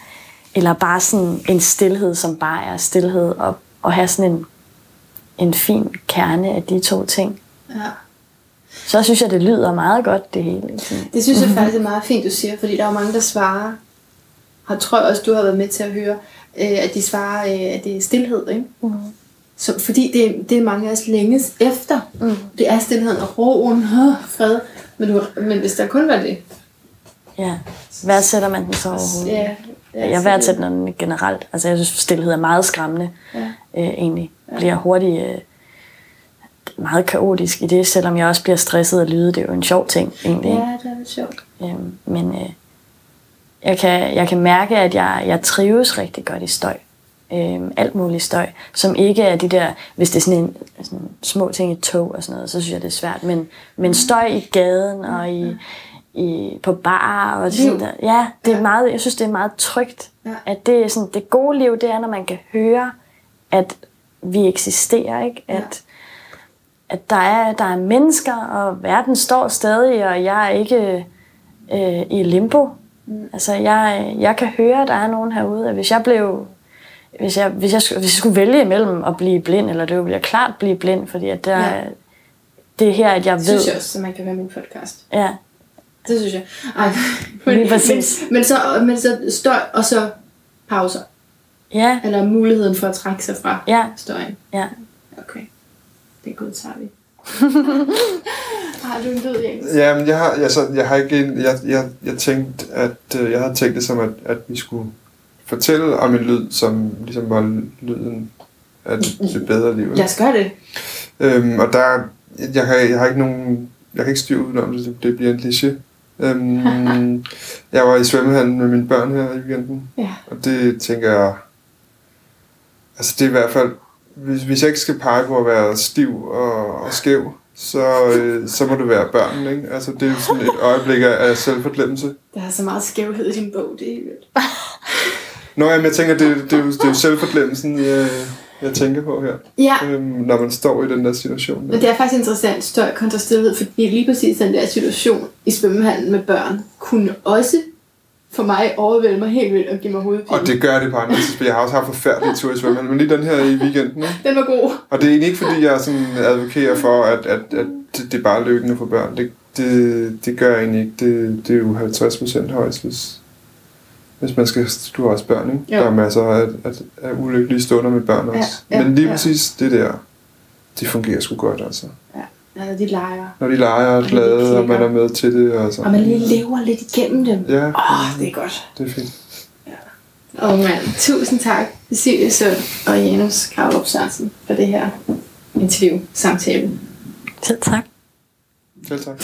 eller bare sådan en stillhed, som bare er stillhed, og, og have sådan en, en fin kerne af de to ting. Ja. Så synes jeg, det lyder meget godt, det hele. Det synes jeg faktisk er meget fint, du siger, fordi der er jo mange, der svarer, har tror jeg også, du har været med til at høre, øh, at de svarer, øh, at det er stillhed, ikke? Mm. Så, fordi det, det er mange af os længes efter. Mm. Det er stillheden og roen, øh, fred. Men, du, men hvis der kun var det, Ja. Værdsætter man den så overhovedet? ja, ja, jeg værdsætter den generelt. Altså, jeg synes, stillhed er meget skræmmende, Ja. øh, egentlig. Bliver hurtigt øh, meget kaotisk i det, selvom jeg også bliver stresset af lyde. Det er jo en sjov ting, egentlig. Ja, det er lidt sjovt. Øhm, men øh, jeg, kan, jeg kan mærke, at jeg, jeg trives rigtig godt i støj. Øhm, alt muligt støj, som ikke er de der, hvis det er sådan en sådan små ting i tog og sådan noget, så synes jeg, det er svært. Men, men støj i gaden og i, i, på bar og sådan Liv. der. Ja, det er Ja. meget, jeg synes, det er meget trygt. Ja. At det, er sådan, det gode liv, det er, når man kan høre, at vi eksisterer, ikke? At, at der er, der er mennesker, og verden står stadig, og jeg er ikke øh, i limbo. Mm. Altså, jeg, jeg kan høre, at der er nogen herude, at hvis jeg blev... Hvis jeg, hvis, jeg, hvis jeg skulle vælge imellem at blive blind, eller det ville jeg klart blive blind, fordi at der, Ja. det er her, at jeg Det ved... synes jeg også, så man kan høre min podcast. Ja, Det synes jeg. Ej, men, Lige præcis. Men, men, så, men så støj, og så pauser. ja, Eller muligheden for at trække sig fra ja, støjen. ja. Okay. Det godtager vi. Har du en lyd, Jens? Ja, men jeg har, altså, jeg har ikke en, jeg, jeg, jeg tænkte, at øh, jeg havde tænkt det som, at, at vi skulle fortælle om en lyd, som ligesom var lyden af det, det bedre liv. Lad os gøre det. Øhm, og der, jeg har, jeg har ikke nogen, jeg kan ikke styre udenom det, det bliver en kliché. Øhm, jeg var i svømmehallen med mine børn her i weekenden, Ja. og det tænker jeg, altså det er i hvert fald, hvis, hvis jeg ikke skal pege på at være stiv og, og skæv, så, øh, så må det være børnene, ikke? Altså det er sådan et øjeblik af, selvforglemmelse. Der er så meget skævhed i din bog, det er vildt. Nå, jamen, jeg tænker, det, det, er, jo, det er jo selvforglemmelsen, jeg, jeg tænker på her, Ja, øhm, når man står i den der situation. men det er faktisk interessant, støj kontra stillhed, fordi lige præcis den der situation i svømmehallen med børn, kunne også for mig overvælde mig helt vildt og give mig hovedpine. Og det gør det på andre tidspunkter. Jeg har også haft forfærdelige ture i svømmehallen, men lige den her i weekenden. Ikke? Den var god. Og det er egentlig ikke, fordi jeg sådan advokerer for, at, at, at det, det er bare lykkende for børn. Det, det, det gør jeg egentlig ikke. Det, det er jo 50 procent højst, hvis, hvis man skal... Du har også børn, ikke? Jo. Der er masser af, af, af ulykkelige stunder med børn også. Ja, ja, men lige ja. præcis det der, de fungerer sgu godt, altså. Ja, når de leger. Når de leger og er glade, og man er med til det, og så. Og man lige lever lidt igennem dem. Ja, Åh, det er godt. det er fint. Og mand, tusind tak, Cecilie Sund og Janus Gravlup Sørensen, for det her interview, samtale. Selv tak. Selv tak.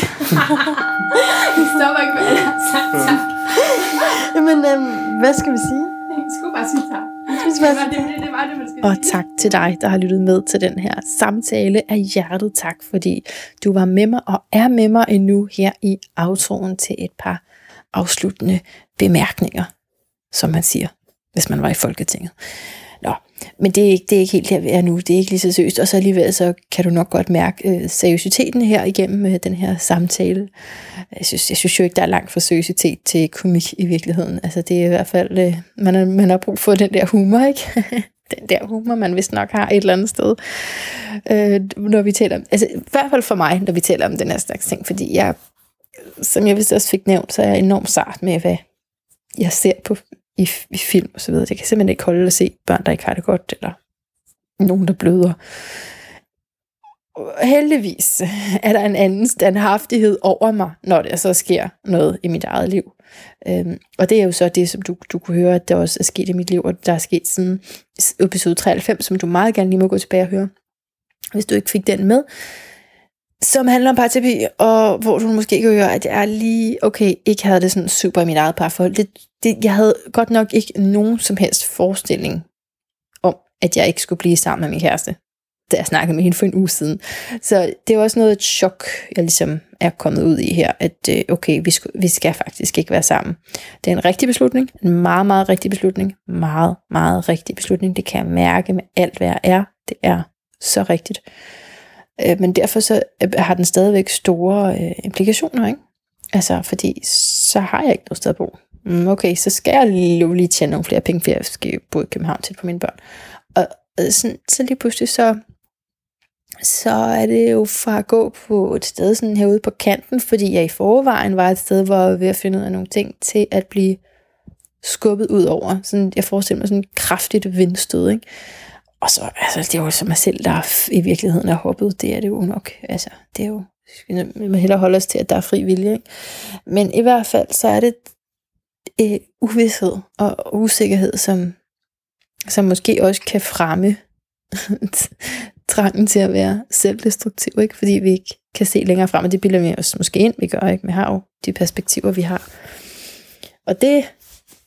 Vi stopper ikke med det sagt tak. Jamen, øhm, hvad skal vi sige? Jeg skulle bare sige tak. Synes, Det var det, det, var det man skal Og tak til dig, der har lyttet med til den her samtale af hjertet. Tak, fordi du var med mig og er med mig endnu her i aftroen til et par afsluttende bemærkninger, som man siger, hvis man var i Folketinget. Men det er ikke, det er ikke helt der, vi er nu. Det er ikke lige så seriøst. Og så alligevel så kan du nok godt mærke øh, seriøsiteten her igennem øh, den her samtale. Jeg synes, jeg synes jo ikke, der er langt fra seriøsitet til komik i virkeligheden. Altså det er i hvert fald, øh, man, har, man har brug for den der humor, ikke? den der humor, man vist nok har et eller andet sted, øh, når vi taler om, altså i hvert fald for mig, når vi taler om den her slags ting, fordi jeg, som jeg vist også fik nævnt, så er jeg enormt sart med, hvad jeg ser på i, i film og så videre. Jeg kan simpelthen ikke holde at se børn, der ikke har det godt, eller nogen, der bløder. Heldigvis er der en anden standhaftighed over mig, når der så sker noget i mit eget liv. Øhm, og det er jo så det, som du, du kunne høre, at der også er sket i mit liv, og der er sket siden episode 93, som du meget gerne lige må gå tilbage og høre, hvis du ikke fik den med, som handler om parterapi, og hvor du måske kan høre, at jeg er lige, okay, ikke havde det sådan super i mit eget parforhold. Det, det, jeg havde godt nok ikke nogen som helst forestilling om, at jeg ikke skulle blive sammen med min kæreste, da jeg snakkede med hende for en uge siden. Så det er også noget et chok, jeg ligesom er kommet ud i her, at øh, okay, vi, skal, vi skal faktisk ikke være sammen. Det er en rigtig beslutning, en meget, meget rigtig beslutning, meget, meget rigtig beslutning. Det kan jeg mærke med alt, hvad jeg er. Det er så rigtigt. Øh, men derfor så øh, har den stadigvæk store øh, implikationer, ikke? Altså, fordi så har jeg ikke noget sted at bo. Mm, okay, så skal jeg lige, lige tjene nogle flere penge, for jeg skal bo i København til på mine børn. Og, og sådan, så lige pludselig så, så er det jo fra at gå på et sted sådan herude på kanten, fordi jeg i forvejen var et sted, hvor jeg var ved at finde ud af nogle ting, til at blive skubbet ud over. Sådan, jeg forestiller mig sådan et kraftigt vindstød, ikke? Og så, altså, det er jo som mig selv, der i virkeligheden er hoppet. Det er det jo nok. Altså, det er jo, vi må hellere holde os til, at der er fri vilje. Ikke? Men i hvert fald, så er det øh, uvidshed og usikkerhed, som, som måske også kan fremme trangen til at være selvdestruktiv, ikke? fordi vi ikke kan se længere frem, og det bilder vi os måske ind, vi gør ikke, vi har jo de perspektiver, vi har. Og det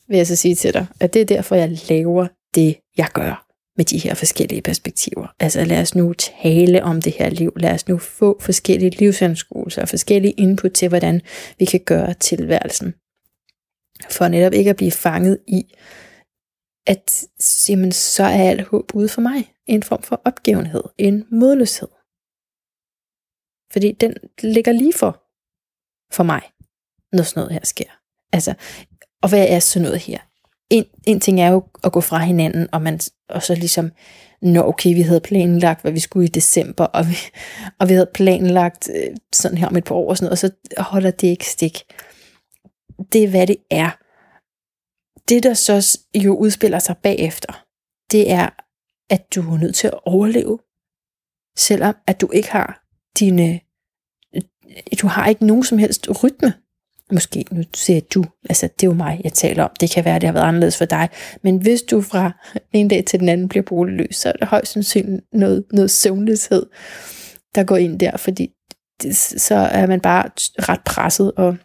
vil jeg så sige til dig, at det er derfor, jeg laver det, jeg gør med de her forskellige perspektiver. Altså lad os nu tale om det her liv. Lad os nu få forskellige livsanskuelser og forskellige input til, hvordan vi kan gøre tilværelsen. For netop ikke at blive fanget i, at jamen, så er alt håb ude for mig. En form for opgivenhed, en modløshed. Fordi den ligger lige for, for mig, når sådan noget her sker. Altså, og hvad er sådan noget her? En, en ting er jo at gå fra hinanden, og, man, og så ligesom, nå okay, vi havde planlagt, hvad vi skulle i december, og vi, og vi havde planlagt øh, sådan her om et par år, og, sådan noget, og så holder det ikke stik. Det er, hvad det er. Det, der så jo udspiller sig bagefter, det er, at du er nødt til at overleve, selvom at du ikke har dine, øh, du har ikke nogen som helst rytme måske, nu siger du, altså det er jo mig, jeg taler om, det kan være, det har været anderledes for dig, men hvis du fra en dag til den anden bliver boligløs, så er det højst sandsynligt noget, noget søvnløshed, der går ind der, fordi det, så er man bare ret presset, og,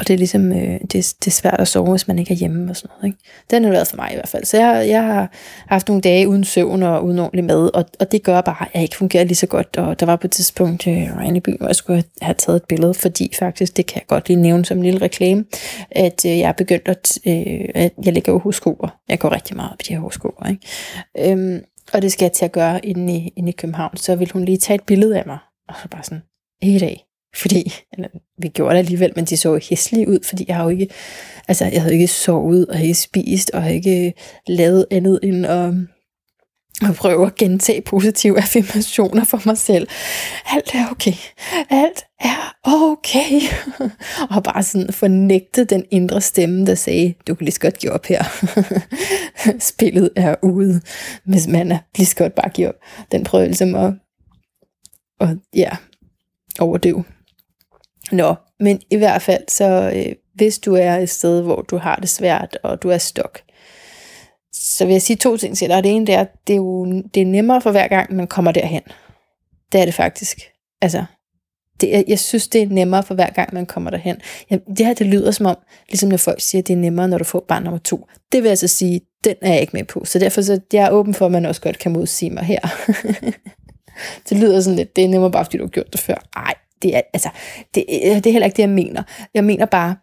og det er ligesom, øh, det, det er svært at sove, hvis man ikke er hjemme og sådan noget. Ikke? Den har været for mig i hvert fald. Så jeg, jeg har haft nogle dage uden søvn og uden ordentlig mad, og, og det gør bare, at jeg ikke fungerer lige så godt. Og der var på et tidspunkt øh, i byen, hvor jeg skulle have taget et billede, fordi faktisk, det kan jeg godt lige nævne som en lille reklame, at øh, jeg er begyndt at, øh, at jeg ligger jo horoskoper. Jeg går rigtig meget på de her horoskoper. Ikke? Øhm, og det skal jeg til at gøre inde i, inde i København. Så vil hun lige tage et billede af mig, og så bare sådan, ikke i dag. Fordi, eller, vi gjorde det alligevel, men de så hæslige ud, fordi jeg har jo ikke, altså jeg havde ikke sovet, og ikke spist, og ikke lavet andet end at, og prøve at gentage positive affirmationer for mig selv. Alt er okay. Alt er okay. og bare sådan fornægte den indre stemme, der sagde, du kan lige så godt give op her. Spillet er ude, hvis man er lige så godt bare give op. Den prøvede ligesom at, og, ja, overdøve. Nå, men i hvert fald, så øh, hvis du er et sted, hvor du har det svært, og du er stok, så vil jeg sige to ting til dig. Det ene det er, det er jo det er nemmere for hver gang, man kommer derhen. Det er det faktisk. Altså, det er, jeg synes, det er nemmere for hver gang, man kommer derhen. Ja, det her, det lyder som om, ligesom når folk siger, at det er nemmere, når du får barn nummer to. Det vil jeg så sige, den er jeg ikke med på. Så derfor så jeg er åben for, at man også godt kan modsige mig her. det lyder sådan lidt, det er nemmere bare, fordi du har gjort det før. Ej, det er, altså, det, øh, det er heller ikke det, jeg mener. Jeg mener bare,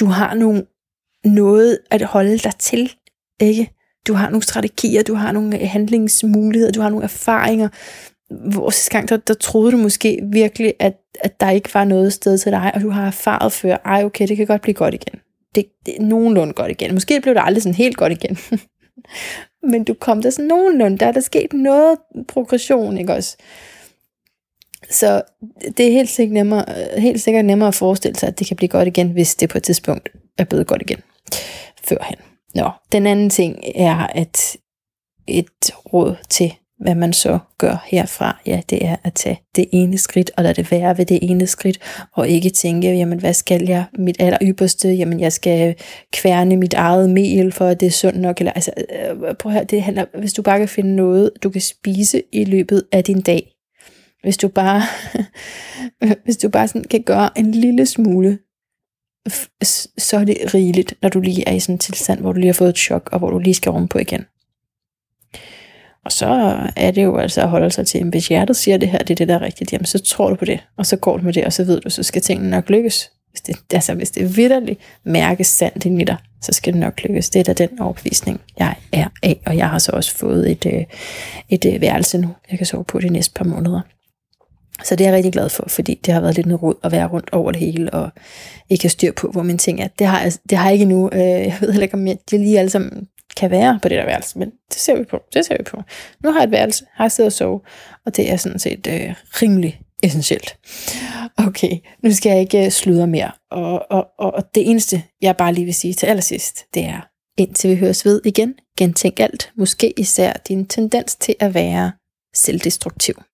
du har nogle, noget at holde dig til, ikke? Du har nogle strategier, du har nogle øh, handlingsmuligheder, du har nogle erfaringer. Hvor sidste gang, der, der troede du måske virkelig, at, at der ikke var noget sted til dig, og du har erfaret før, ej okay, det kan godt blive godt igen. Det, det er nogenlunde godt igen. Måske blev det aldrig sådan helt godt igen. Men du kom der sådan nogenlunde, der er der sket noget progression, ikke også? Så det er helt sikkert, nemmere, helt sikkert nemmere at forestille sig, at det kan blive godt igen, hvis det på et tidspunkt er blevet godt igen førhen. Nå, den anden ting er, at et råd til, hvad man så gør herfra, ja, det er at tage det ene skridt, og lade det være ved det ene skridt, og ikke tænke, jamen hvad skal jeg, mit aller ypperste, jamen jeg skal kværne mit eget mel, for at det er sundt nok, eller altså, øh, prøv prøv her, det handler, hvis du bare kan finde noget, du kan spise i løbet af din dag, hvis du bare, hvis du bare sådan kan gøre en lille smule, så er det rigeligt, når du lige er i sådan en tilstand, hvor du lige har fået et chok, og hvor du lige skal rum på igen. Og så er det jo altså at holde sig til, hvis hjertet siger det her, det er det, der er rigtigt, jamen så tror du på det, og så går du med det, og så ved du, så skal tingene nok lykkes. Hvis det, altså, hvis det vidderligt mærkes sandt ind i dig, så skal det nok lykkes. Det er da den overbevisning, jeg er af, og jeg har så også fået et, øh, et, et værelse nu, jeg kan sove på de næste par måneder. Så det er jeg rigtig glad for, fordi det har været lidt en rod at være rundt over det hele, og ikke have styr på, hvor mine ting er. Det har, jeg, det har jeg ikke endnu. Øh, jeg ved heller ikke, om jeg, det lige alle sammen kan være på det der værelse, men det ser vi på. Det ser vi på. Nu har jeg et værelse, har jeg siddet og sove, og det er sådan set øh, rimelig essentielt. Okay, nu skal jeg ikke øh, sludre mere. Og, og, og, og det eneste, jeg bare lige vil sige til allersidst, det er, indtil vi høres ved igen, gentænk alt, måske især din tendens til at være selvdestruktiv.